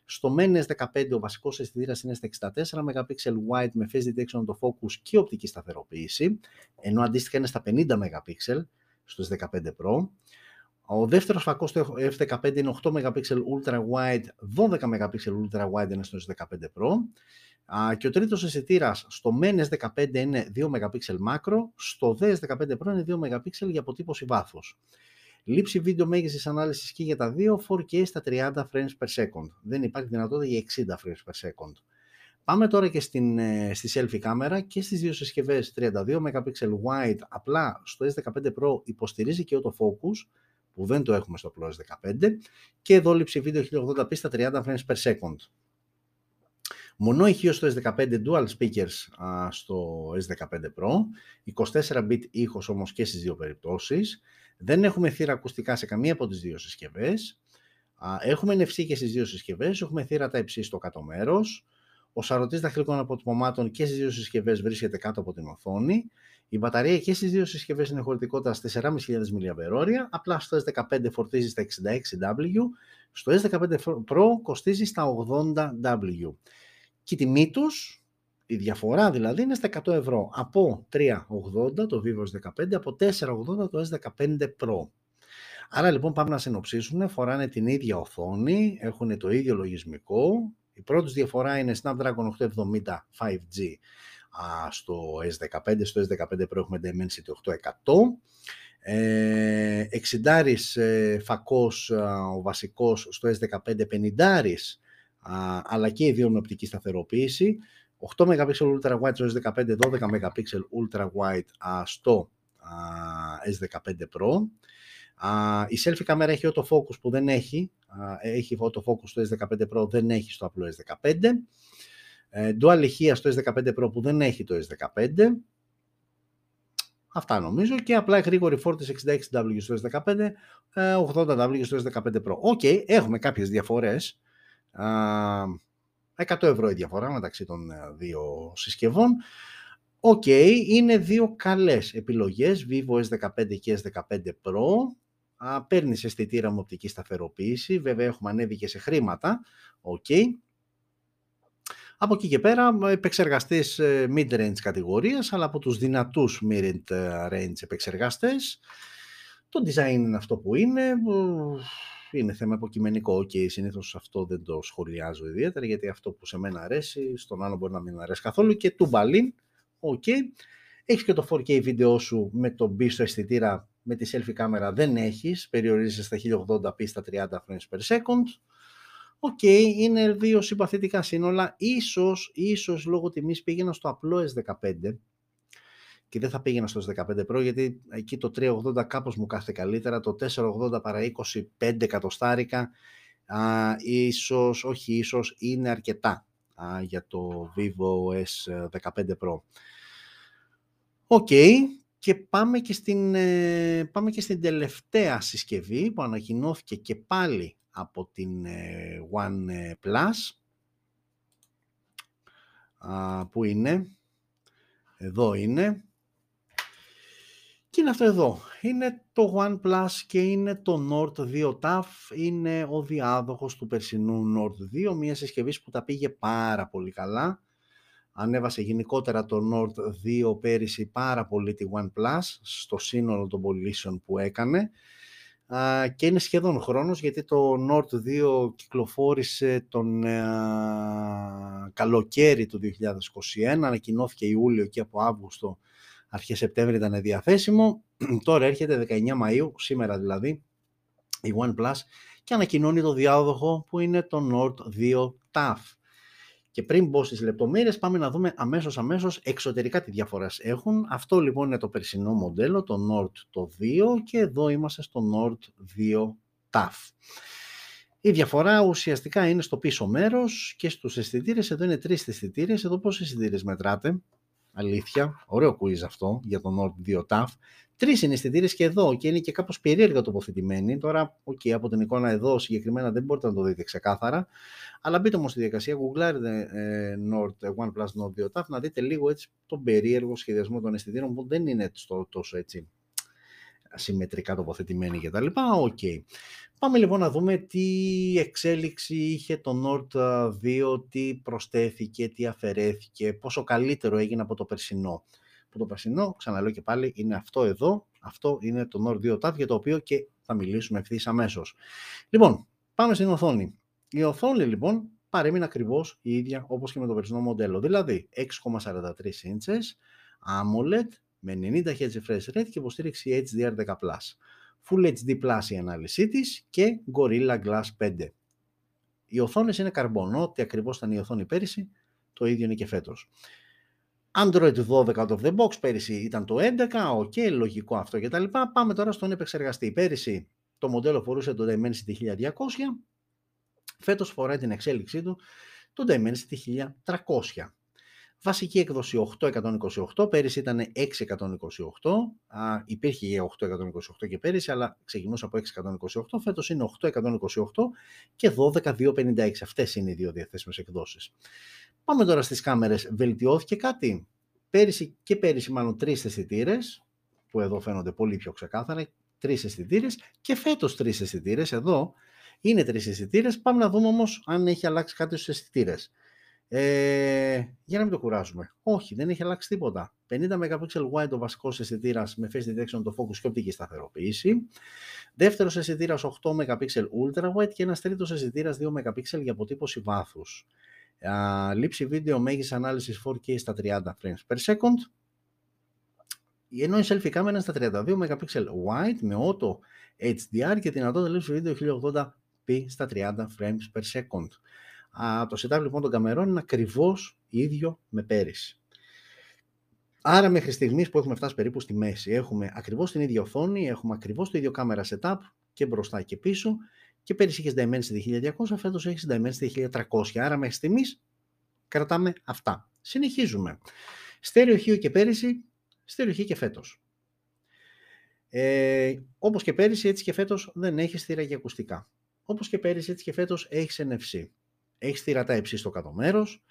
Στο MEN S15 ο βασικός αισθητήρας είναι στα 64 MP wide με face detection το focus και οπτική σταθεροποίηση, ενώ αντίστοιχα είναι στα 50 MP στο S15 Pro. Ο δεύτερος φακός στο F15 είναι 8 MP Ultra Wide, 12 MP Ultra Wide είναι στο S15 Pro. Και ο τρίτος αισθητήρας στο MEN S15 είναι 2 MP Macro, στο DS15 Pro είναι 2 MP για αποτύπωση βάθους. Λήψη βίντεο μέγιστης ανάλυσης και για τα δύο 4K στα 30 frames per second. Δεν υπάρχει δυνατότητα για 60 frames per second. Πάμε τώρα και στην, ε, στη selfie κάμερα και στις δύο συσκευές 32 MP wide, απλά στο S15 Pro υποστηρίζει και autofocus, που δεν το έχουμε στο Plus 15 και εδώ λήψη βίντεο 1080p στα 30 frames per second. Μονό ηχείο στο S15 Dual Speakers στο S15 Pro, 24-bit ήχος όμως και στις δύο περιπτώσεις. Δεν έχουμε θύρα ακουστικά σε καμία από τις δύο συσκευές. έχουμε NFC και στις δύο συσκευές, έχουμε θύρα τα υψί στο κάτω μέρος. Ο σαρωτής δαχτυλικών αποτυπωμάτων και στις δύο συσκευές βρίσκεται κάτω από την οθόνη. Η μπαταρία και στις δύο συσκευές είναι χωρητικότητας 4.500 mAh, απλά στο S15 φορτίζει στα 66W, στο S15 Pro κοστίζει στα 80W. Και η τιμή τους, η διαφορά δηλαδή, είναι στα 100 ευρώ. Από 3,80 το Vivo S15, από 4,80 το S15 Pro. Άρα λοιπόν πάμε να συνοψίσουμε, φοράνε την ίδια οθόνη, έχουν το ίδιο λογισμικό. Η πρώτη διαφορά είναι Snapdragon 870 5G στο S15. Στο S15 Pro έχουμε Dimensity 8100. Ε, 60 ε, φακός ο βασικός στο S15 50 αλλά και οι δύο με οπτική σταθεροποίηση 8 MP Ultra Wide στο S15 12 MP Ultra Wide στο S15 Pro η selfie κάμερα έχει autofocus που δεν έχει έχει autofocus στο S15 Pro δεν έχει στο απλό S15 ε, dual ηχεία στο S15 Pro που δεν έχει το S15. Αυτά νομίζω και απλά γρήγορη φόρτιση 66W στο S15, 80W ε, στο S15 Pro. OK, okay, έχουμε κάποιες διαφορές. 100 ευρώ η διαφορά μεταξύ των ε, δύο συσκευών. OK, okay, είναι δύο καλές επιλογές, Vivo S15 και S15 Pro. Παίρνεις αισθητήρα με οπτική σταθεροποίηση, βέβαια έχουμε ανέβει και σε χρήματα. OK. Okay Από εκεί και πέρα, επεξεργαστής ε, mid-range κατηγορίας, αλλά από τους δυνατούς mid-range επεξεργαστές. Το design είναι αυτό που είναι, είναι θέμα υποκειμενικό και συνήθως αυτό δεν το σχολιάζω ιδιαίτερα, γιατί αυτό που σε μένα αρέσει, στον άλλο μπορεί να μην αρέσει καθόλου και του μπαλίν, οκ. Έχεις και το 4K βίντεο σου με τον πίσω αισθητήρα με τη selfie κάμερα δεν έχεις, περιορίζεσαι στα 1080p στα 30 frames per second. OK, okay, είναι δύο συμπαθητικά σύνολα. Ίσως, ίσως λόγω τιμής πήγαινα στο απλό S15 και δεν θα πήγαινα στο S15 Pro γιατί εκεί το 380 κάπως μου κάθεται καλύτερα, το 480 παρά 25 εκατοστάρικα α, ίσως, όχι ίσως, είναι αρκετά α, για το Vivo S15 Pro. OK, okay, και πάμε και, στην, ε, πάμε και στην τελευταία συσκευή που ανακοινώθηκε και πάλι από την ε, OnePlus. Πού είναι; Εδώ είναι. Και είναι αυτό εδώ. Είναι το OnePlus και είναι το Nord 2 ταφ. Είναι ο διάδοχος του περσινού Nord 2, μια συσκευή που τα πήγε πάρα πολύ καλά ανέβασε γενικότερα το Nord 2 πέρυσι πάρα πολύ τη OnePlus στο σύνολο των πωλήσεων που έκανε και είναι σχεδόν χρόνος γιατί το Nord 2 κυκλοφόρησε τον καλοκαίρι του 2021, ανακοινώθηκε Ιούλιο και από Αύγουστο αρχές Σεπτέμβρη ήταν διαθέσιμο. Τώρα έρχεται 19 Μαΐου, σήμερα δηλαδή, η OnePlus και ανακοινώνει το διάδοχο που είναι το Nord 2 TAF. Και πριν μπω στις λεπτομέρειες πάμε να δούμε αμέσως αμέσως εξωτερικά τι διαφορές έχουν. Αυτό λοιπόν είναι το περσινό μοντέλο, το Nord το 2 και εδώ είμαστε στο Nord 2 TAF. Η διαφορά ουσιαστικά είναι στο πίσω μέρος και στους αισθητήρες. Εδώ είναι τρεις αισθητήρες. Εδώ πόσοι αισθητήρες μετράτε; Αλήθεια. Ωραίο quiz αυτό για το Nord 2 TAF. Τρεις είναι αισθητήρες και εδώ και είναι και κάπως περίεργα τοποθετημένοι. Τώρα, okay, από την εικόνα εδώ συγκεκριμένα δεν μπορείτε να το δείτε ξεκάθαρα. Αλλά μπείτε όμως στη διαδικασία, γκουγκλάρετε ε, Nord, OnePlus Nord 2 ταφ να δείτε λίγο έτσι τον περίεργο σχεδιασμό των αισθητήρων που δεν είναι τόσο έτσι συμμετρικά τοποθετημένοι κτλ. OK. Okay. Πάμε λοιπόν να δούμε τι εξέλιξη είχε το Nord 2, τι προσθέθηκε, τι αφαιρέθηκε, πόσο καλύτερο έγινε από το περσινό που το περσινό, ξαναλέω και πάλι, είναι αυτό εδώ. Αυτό είναι το Nord 2 TAF για το οποίο και θα μιλήσουμε ευθύς αμέσως. Λοιπόν, πάμε στην οθόνη. Η οθόνη λοιπόν παρέμεινε ακριβώς η ίδια όπως και με το περσινό μοντέλο. Δηλαδή 6,43 inches AMOLED με 90 Hz refresh rate και υποστήριξη HDR10+. Full HD Plus η ανάλυση της και Gorilla Glass 5. Οι οθόνες είναι καρμπονό, ότι ακριβώς ήταν η οθόνη πέρυσι, το ίδιο είναι και φέτος. Android 12 out of the box, πέρυσι ήταν το 11, OK, okay, λογικό αυτό και τα λοιπά. Πάμε τώρα στον επεξεργαστή. Πέρυσι το μοντέλο φορούσε το Dimensity 1200, φέτος φοράει την εξέλιξή του το Dimensity 1300. Βασική έκδοση 828, πέρυσι ήταν 628, α, υπήρχε για 828 και πέρυσι, αλλά ξεκινούσε από 628, φέτος είναι 828 και 12256, αυτές είναι οι δύο διαθέσιμες εκδόσεις. Πάμε τώρα στις κάμερες. Βελτιώθηκε κάτι; Πέρυσι και πέρυσι μάλλον τρεις αισθητήρες, που εδώ φαίνονται πολύ πιο ξεκάθαρα, τρεις αισθητήρες και φέτος τρεις αισθητήρες. Εδώ είναι τρεις αισθητήρες. Πάμε να δούμε όμως αν έχει αλλάξει κάτι στους αισθητήρες. Ε, για να μην το κουράζουμε. Όχι, δεν έχει αλλάξει τίποτα. 50 MP wide ο βασικός αισθητήρας με face detection, το focus και οπτική σταθεροποίηση. Δεύτερος αισθητήρας 8 MP ultra wide και ένας τρίτος αισθητήρας 2 MP για αποτύπωση βάθους λήψη βίντεο μέγιστης ανάλυσης 4K στα 30 frames per second, ενώ η selfie κάμερα είναι στα 32 MP wide με auto HDR και δυνατότητα λήψη βίντεο 1080p στα 30 frames per second. Α, το setup λοιπόν των καμερών είναι ακριβώς ίδιο με πέρυσι. Άρα μέχρι στιγμής που έχουμε φτάσει περίπου στη μέση έχουμε ακριβώς την ίδια οθόνη, έχουμε ακριβώς το ίδιο κάμερα setup και μπροστά και πίσω και πέρυσι είχες Dimensity 1200, φέτος έχεις Dimensity 1300. Άρα μέχρι στιγμής κρατάμε αυτά. Συνεχίζουμε. Στέρεο και πέρυσι, στέρεο και φέτος. Ε, Όπως και πέρυσι, έτσι και φέτος δεν έχεις θύρα για ακουστικά. Όπως και πέρυσι, έτσι και φέτος έχεις NFC. Έχεις θύρα τα υψί στο κάτω μέρος,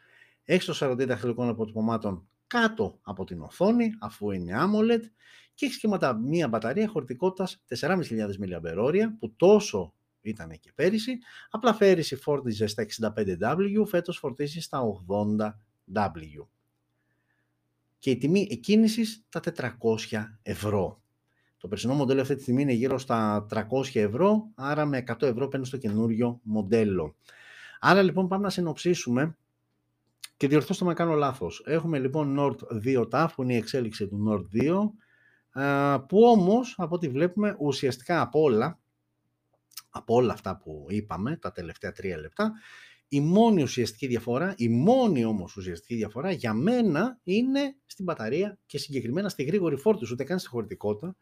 έχεις το 40 δαχτυλικών αποτυπωμάτων κάτω από την οθόνη, αφού είναι AMOLED, και έχεις και μία μπαταρία χωρητικότητας 4.500 mAh που τόσο ήταν και πέρυσι, απλά πέρυσι φόρτιζες στα 65W, φέτος φορτίζεις στα 80W. Και η τιμή εκκίνησης τα 400 ευρώ. Το περσινό μοντέλο αυτή τη στιγμή είναι γύρω στα 300 ευρώ, άρα με 100 ευρώ παίρνεις στο καινούριο μοντέλο. Άρα λοιπόν πάμε να συνοψίσουμε και διορθώστε με κάνω λάθος. Έχουμε λοιπόν Nord 2 TAF που είναι η εξέλιξη του Nord 2 που όμως από ό,τι βλέπουμε ουσιαστικά από όλα από όλα αυτά που είπαμε τα τελευταία τρία λεπτά η μόνη ουσιαστική διαφορά, η μόνη όμως ουσιαστική διαφορά για μένα είναι στην μπαταρία και συγκεκριμένα στη γρήγορη φόρτιση, ούτε καν στη χωρητικότητα,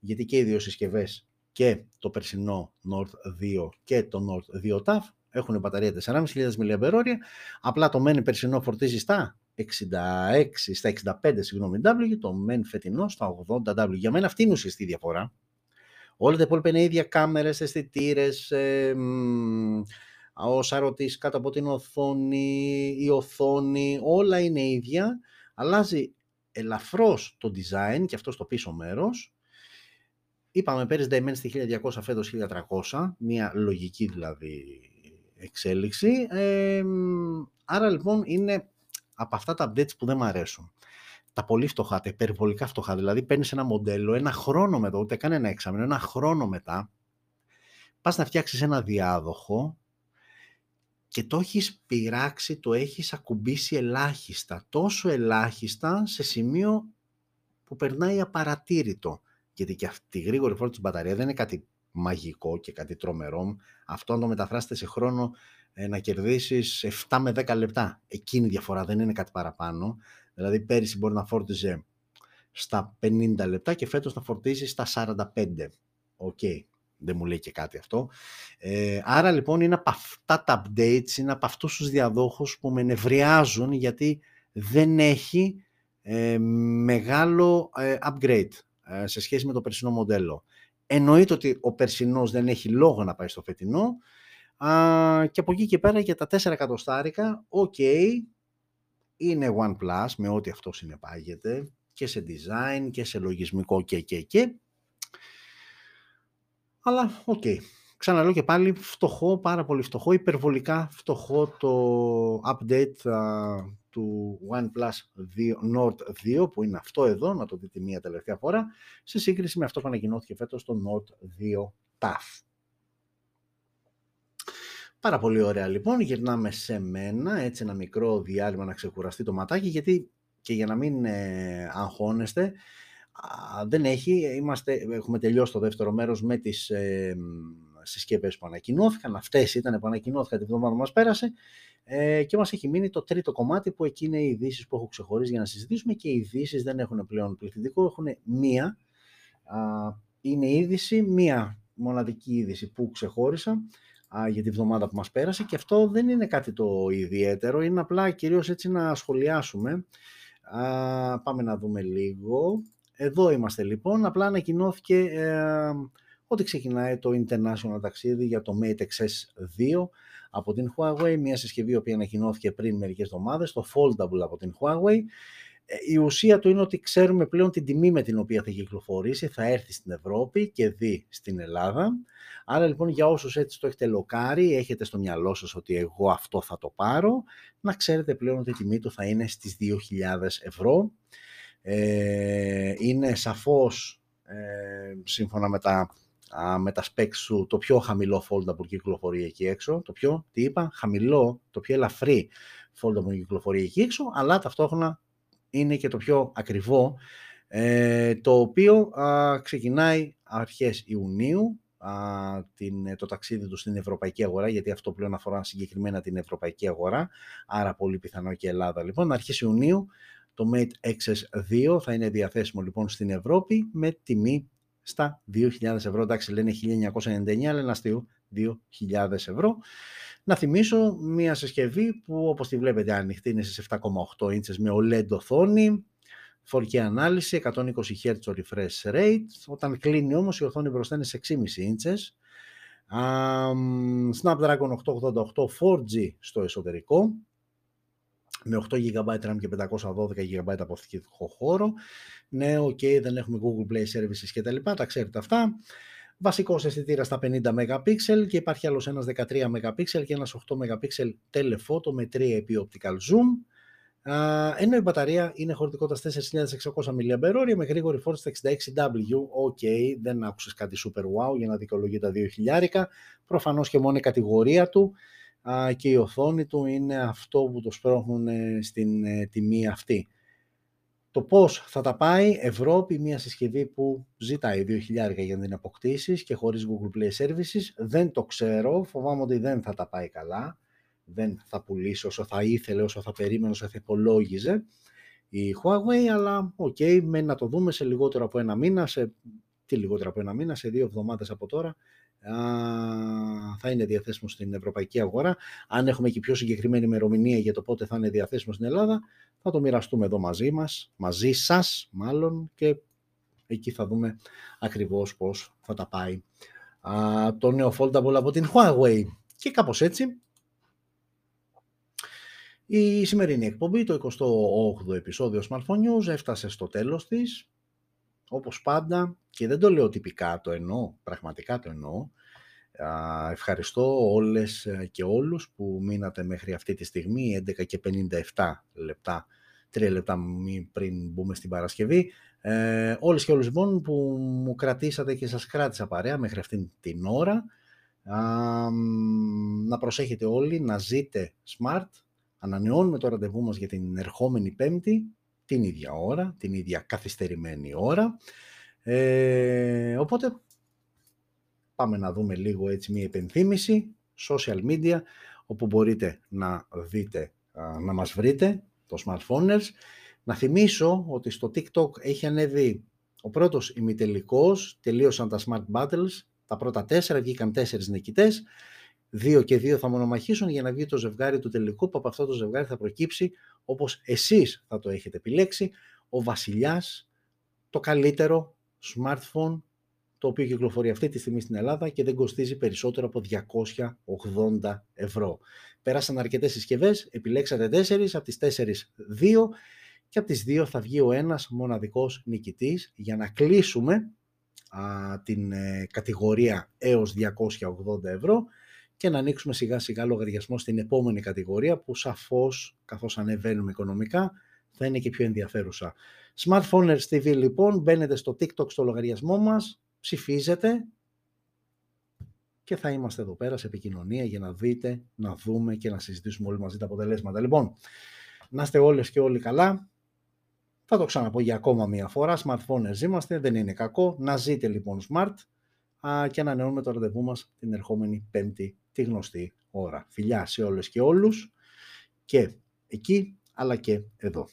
γιατί και οι δύο συσκευές και το περσινό Nord 2 και το Nord 2 TAF έχουν μπαταρία 4.500 mAh, απλά το MEN περσινό φορτίζει στα 66, στα 65 συγγνώμη W, το MEN φετινό στα 80W. Για μένα αυτή είναι ουσιαστική διαφορά. Όλα τα υπόλοιπα είναι ίδια κάμερες, αισθητήρες, ε, ο σαρωτής κάτω από την οθόνη, η οθόνη, όλα είναι ίδια. Αλλάζει ελαφρώς το design και αυτό στο πίσω μέρος Είπαμε πέρυσι Dimension στη 1200, φέτος 1300, μια λογική δηλαδή εξέλιξη. Ε, άρα λοιπόν είναι από αυτά τα updates που δεν μου αρέσουν. Τα πολύ φτωχά, τα υπερβολικά φτωχά. Δηλαδή παίρνεις ένα μοντέλο ένα χρόνο μετά, ούτε καν ένα εξάμεινο, ένα χρόνο μετά, πας να φτιάξεις ένα διάδοχο και το έχεις πειράξει, το έχεις ακουμπήσει ελάχιστα. Τόσο ελάχιστα σε σημείο που περνάει απαρατήρητο γιατί και αυτή η γρήγορη φόρτιση μπαταρία δεν είναι κάτι μαγικό και κάτι τρομερό. Αυτό να το μεταφράσετε σε χρόνο ε, να κερδίσεις 7 με 10 λεπτά. Εκείνη η διαφορά δεν είναι κάτι παραπάνω. Δηλαδή πέρυσι μπορεί να φόρτιζε στα 50 λεπτά και φέτος να φορτίζει στα 45. OK, okay. δεν μου λέει και κάτι αυτό. Ε, άρα λοιπόν είναι από αυτά τα updates, είναι από αυτούς τους διαδόχους που με νευριάζουν γιατί δεν έχει ε, μεγάλο ε, upgrade. Ε, σε σχέση με το περσινό μοντέλο. Εννοείται ότι ο περσινός δεν έχει λόγο να πάει στο φετινό και από εκεί και πέρα για τα 4 εκατοστάρικα, οκ, είναι OnePlus με ό,τι αυτό συνεπάγεται και σε design και σε λογισμικό και και και. Αλλά OK. Okay. Ξαναλέω και πάλι φτωχό, πάρα πολύ φτωχό, υπερβολικά φτωχό το update του OnePlus 2, Nord 2 που είναι αυτό εδώ, να το δείτε μία τελευταία φορά, σε σύγκριση με αυτό που ανακοινώθηκε φέτος το Nord 2 TAF. Πάρα πολύ ωραία λοιπόν, γυρνάμε σε μένα, έτσι ένα μικρό διάλειμμα να ξεκουραστεί το ματάκι, γιατί και για να μην ε, αγχώνεστε, δεν έχει, είμαστε, έχουμε τελειώσει το δεύτερο μέρος με τις ε, συσκευές που ανακοινώθηκαν, αυτές ήταν που ανακοινώθηκαν την εβδομάδα μας πέρασε. Ε, και μας έχει μείνει το τρίτο κομμάτι που εκεί είναι οι ειδήσεις που έχω ξεχωρίσει για να συζητήσουμε. Και οι ειδήσεις δεν έχουν πλέον πληθυντικό, έχουν μία, α, είναι είδηση, μία μοναδική είδηση που ξεχώρισα α, για τη βδομάδα που μας πέρασε. Και αυτό δεν είναι κάτι το ιδιαίτερο, είναι απλά κυρίως έτσι να σχολιάσουμε. Α, πάμε να δούμε λίγο. Εδώ είμαστε λοιπόν, απλά ανακοινώθηκε ε, ότι ξεκινάει το international ταξίδι για το Mate XS 2 από την Huawei, μια συσκευή που ανακοινώθηκε πριν μερικές εβδομάδες, το Foldable από την Huawei. Ε, η ουσία του είναι ότι ξέρουμε πλέον την τιμή με την οποία θα κυκλοφορήσει, θα έρθει στην Ευρώπη και δει στην Ελλάδα. Άρα λοιπόν για όσους έτσι το έχετε λοκάρει, έχετε στο μυαλό σας ότι εγώ αυτό θα το πάρω, να ξέρετε πλέον ότι η τιμή του θα είναι στις 2.000 ευρώ. Ε, είναι σαφώς ε, σύμφωνα με τα με τα specs σου το πιο χαμηλό foldable που κυκλοφορεί εκεί έξω, το πιο, τι είπα, χαμηλό, το πιο ελαφρύ foldable που κυκλοφορεί εκεί έξω, αλλά ταυτόχρονα είναι και το πιο ακριβό, ε, το οποίο α, ξεκινάει αρχές Ιουνίου, α, την, το ταξίδι του στην ευρωπαϊκή αγορά, γιατί αυτό πλέον αφορά συγκεκριμένα την ευρωπαϊκή αγορά, άρα πολύ πιθανό και Ελλάδα. Λοιπόν, αρχές Ιουνίου το Mate XS2 θα είναι διαθέσιμο λοιπόν στην Ευρώπη με τιμή στα 2.000 ευρώ. Εντάξει, λένε 1.999, αλλά είναι αστείο. 2.000 ευρώ. Να θυμίσω μια συσκευή που όπως τη βλέπετε ανοιχτή είναι σε 7,8 ίντσες με OLED οθόνη, 4K ανάλυση, 120 Hz refresh rate. Όταν κλείνει όμως η οθόνη μπροστά είναι σε 6,5 ίντσες. Um, Snapdragon 888 4G στο εσωτερικό με 8 GB RAM και 512 GB αποθηκευτικό χώρο. Ναι, ok, δεν έχουμε Google Play Services και τα λοιπά, τα ξέρετε αυτά. βασικός αισθητήρας στα 50 MP και υπάρχει άλλος ένας 13 MP και ένας 8 MP telephoto με 3 επί optical zoom. Ενώ η μπαταρία είναι χωρητικότητα 4.600 mAh με γρήγορη φόρτιση στα 66W. OK, okay, δεν άκουσες κάτι super wow για να δικαιολογεί τα 2.000. Προφανώς και μόνο η κατηγορία του και η οθόνη του είναι αυτό που το σπρώχνουν στην ε, τιμή αυτή. Το πώς θα τα πάει Ευρώπη, μια συσκευή που ζητάει 2.000 για να την αποκτήσεις και χωρίς Google Play Services, δεν το ξέρω, φοβάμαι ότι δεν θα τα πάει καλά, δεν θα πουλήσει όσο θα ήθελε, όσο θα περίμενε, όσο θα υπολόγιζε η Huawei, αλλά OK, okay, μένει να το δούμε σε λιγότερο από ένα μήνα, σε τι λιγότερο από ένα μήνα, σε δύο εβδομάδες από τώρα, θα είναι διαθέσιμος στην ευρωπαϊκή αγορά. Αν έχουμε και πιο συγκεκριμένη ημερομηνία για το πότε θα είναι διαθέσιμο στην Ελλάδα, θα το μοιραστούμε εδώ μαζί μας, μαζί σας μάλλον και εκεί θα δούμε ακριβώς πώς θα τα πάει α, το νέο foldable από την Huawei. Και κάπως έτσι η σημερινή εκπομπή, το 28ο επεισόδιο Smartphone News, έφτασε στο τέλος της. Όπως πάντα, και δεν το λέω τυπικά, το εννοώ, πραγματικά το εννοώ, ευχαριστώ όλες ε, και όλους που μείνατε μέχρι αυτή τη στιγμή, 11 και 57 λεπτά, 3 λεπτά πριν μπούμε στην Παρασκευή. Ε, όλες και όλους λοιπόν που μου κρατήσατε και σας κράτησα παρέα μέχρι αυτήν την ώρα. να προσέχετε όλοι, να ζείτε smart. Ανανεώνουμε το ραντεβού μας για την ερχόμενη Πέμπτη, την ίδια ώρα, την ίδια καθυστερημένη ώρα. Ε, οπότε πάμε να δούμε λίγο έτσι μια υπενθύμηση, social media, όπου μπορείτε να δείτε, να μας βρείτε, το smartphones. Να θυμίσω ότι στο TikTok έχει ανέβει ο πρώτος ημιτελικός, τελείωσαν τα smart battles, τα πρώτα τέσσερα, βγήκαν τέσσερις νικητές, δύο και δύο θα μονομαχήσουν για να βγει το ζευγάρι του τελικού, που από αυτό το ζευγάρι θα προκύψει, όπως εσείς θα το έχετε επιλέξει, ο βασιλιάς, το καλύτερο smartphone το οποίο κυκλοφορεί αυτή τη στιγμή στην Ελλάδα και δεν κοστίζει περισσότερο από 280 ευρώ. Πέρασαν αρκετές συσκευές, επιλέξατε τέσσερις, από τις τέσσερις δύο και από τις δύο θα βγει ο ένας μοναδικός νικητής για να κλείσουμε α, την ε, κατηγορία έως 280 ευρώ και να ανοίξουμε σιγά σιγά λογαριασμό στην επόμενη κατηγορία που σαφώς καθώς ανεβαίνουμε οικονομικά θα είναι και πιο ενδιαφέρουσα. Smartphone TV λοιπόν, μπαίνετε στο TikTok στο λογαριασμό μας, ψηφίζετε και θα είμαστε εδώ πέρα σε επικοινωνία για να δείτε, να δούμε και να συζητήσουμε όλοι μαζί τα αποτελέσματα. Λοιπόν, να είστε όλες και όλοι καλά. Θα το ξαναπώ για ακόμα μία φορά. Smartphones είμαστε, δεν είναι κακό. Να ζείτε λοιπόν smart α, και ανανεώνουμε το ραντεβού μας την ερχόμενη πέμπτη τη γνωστή ώρα. Φιλιά σε όλες και όλους και εκεί αλλά και εδώ.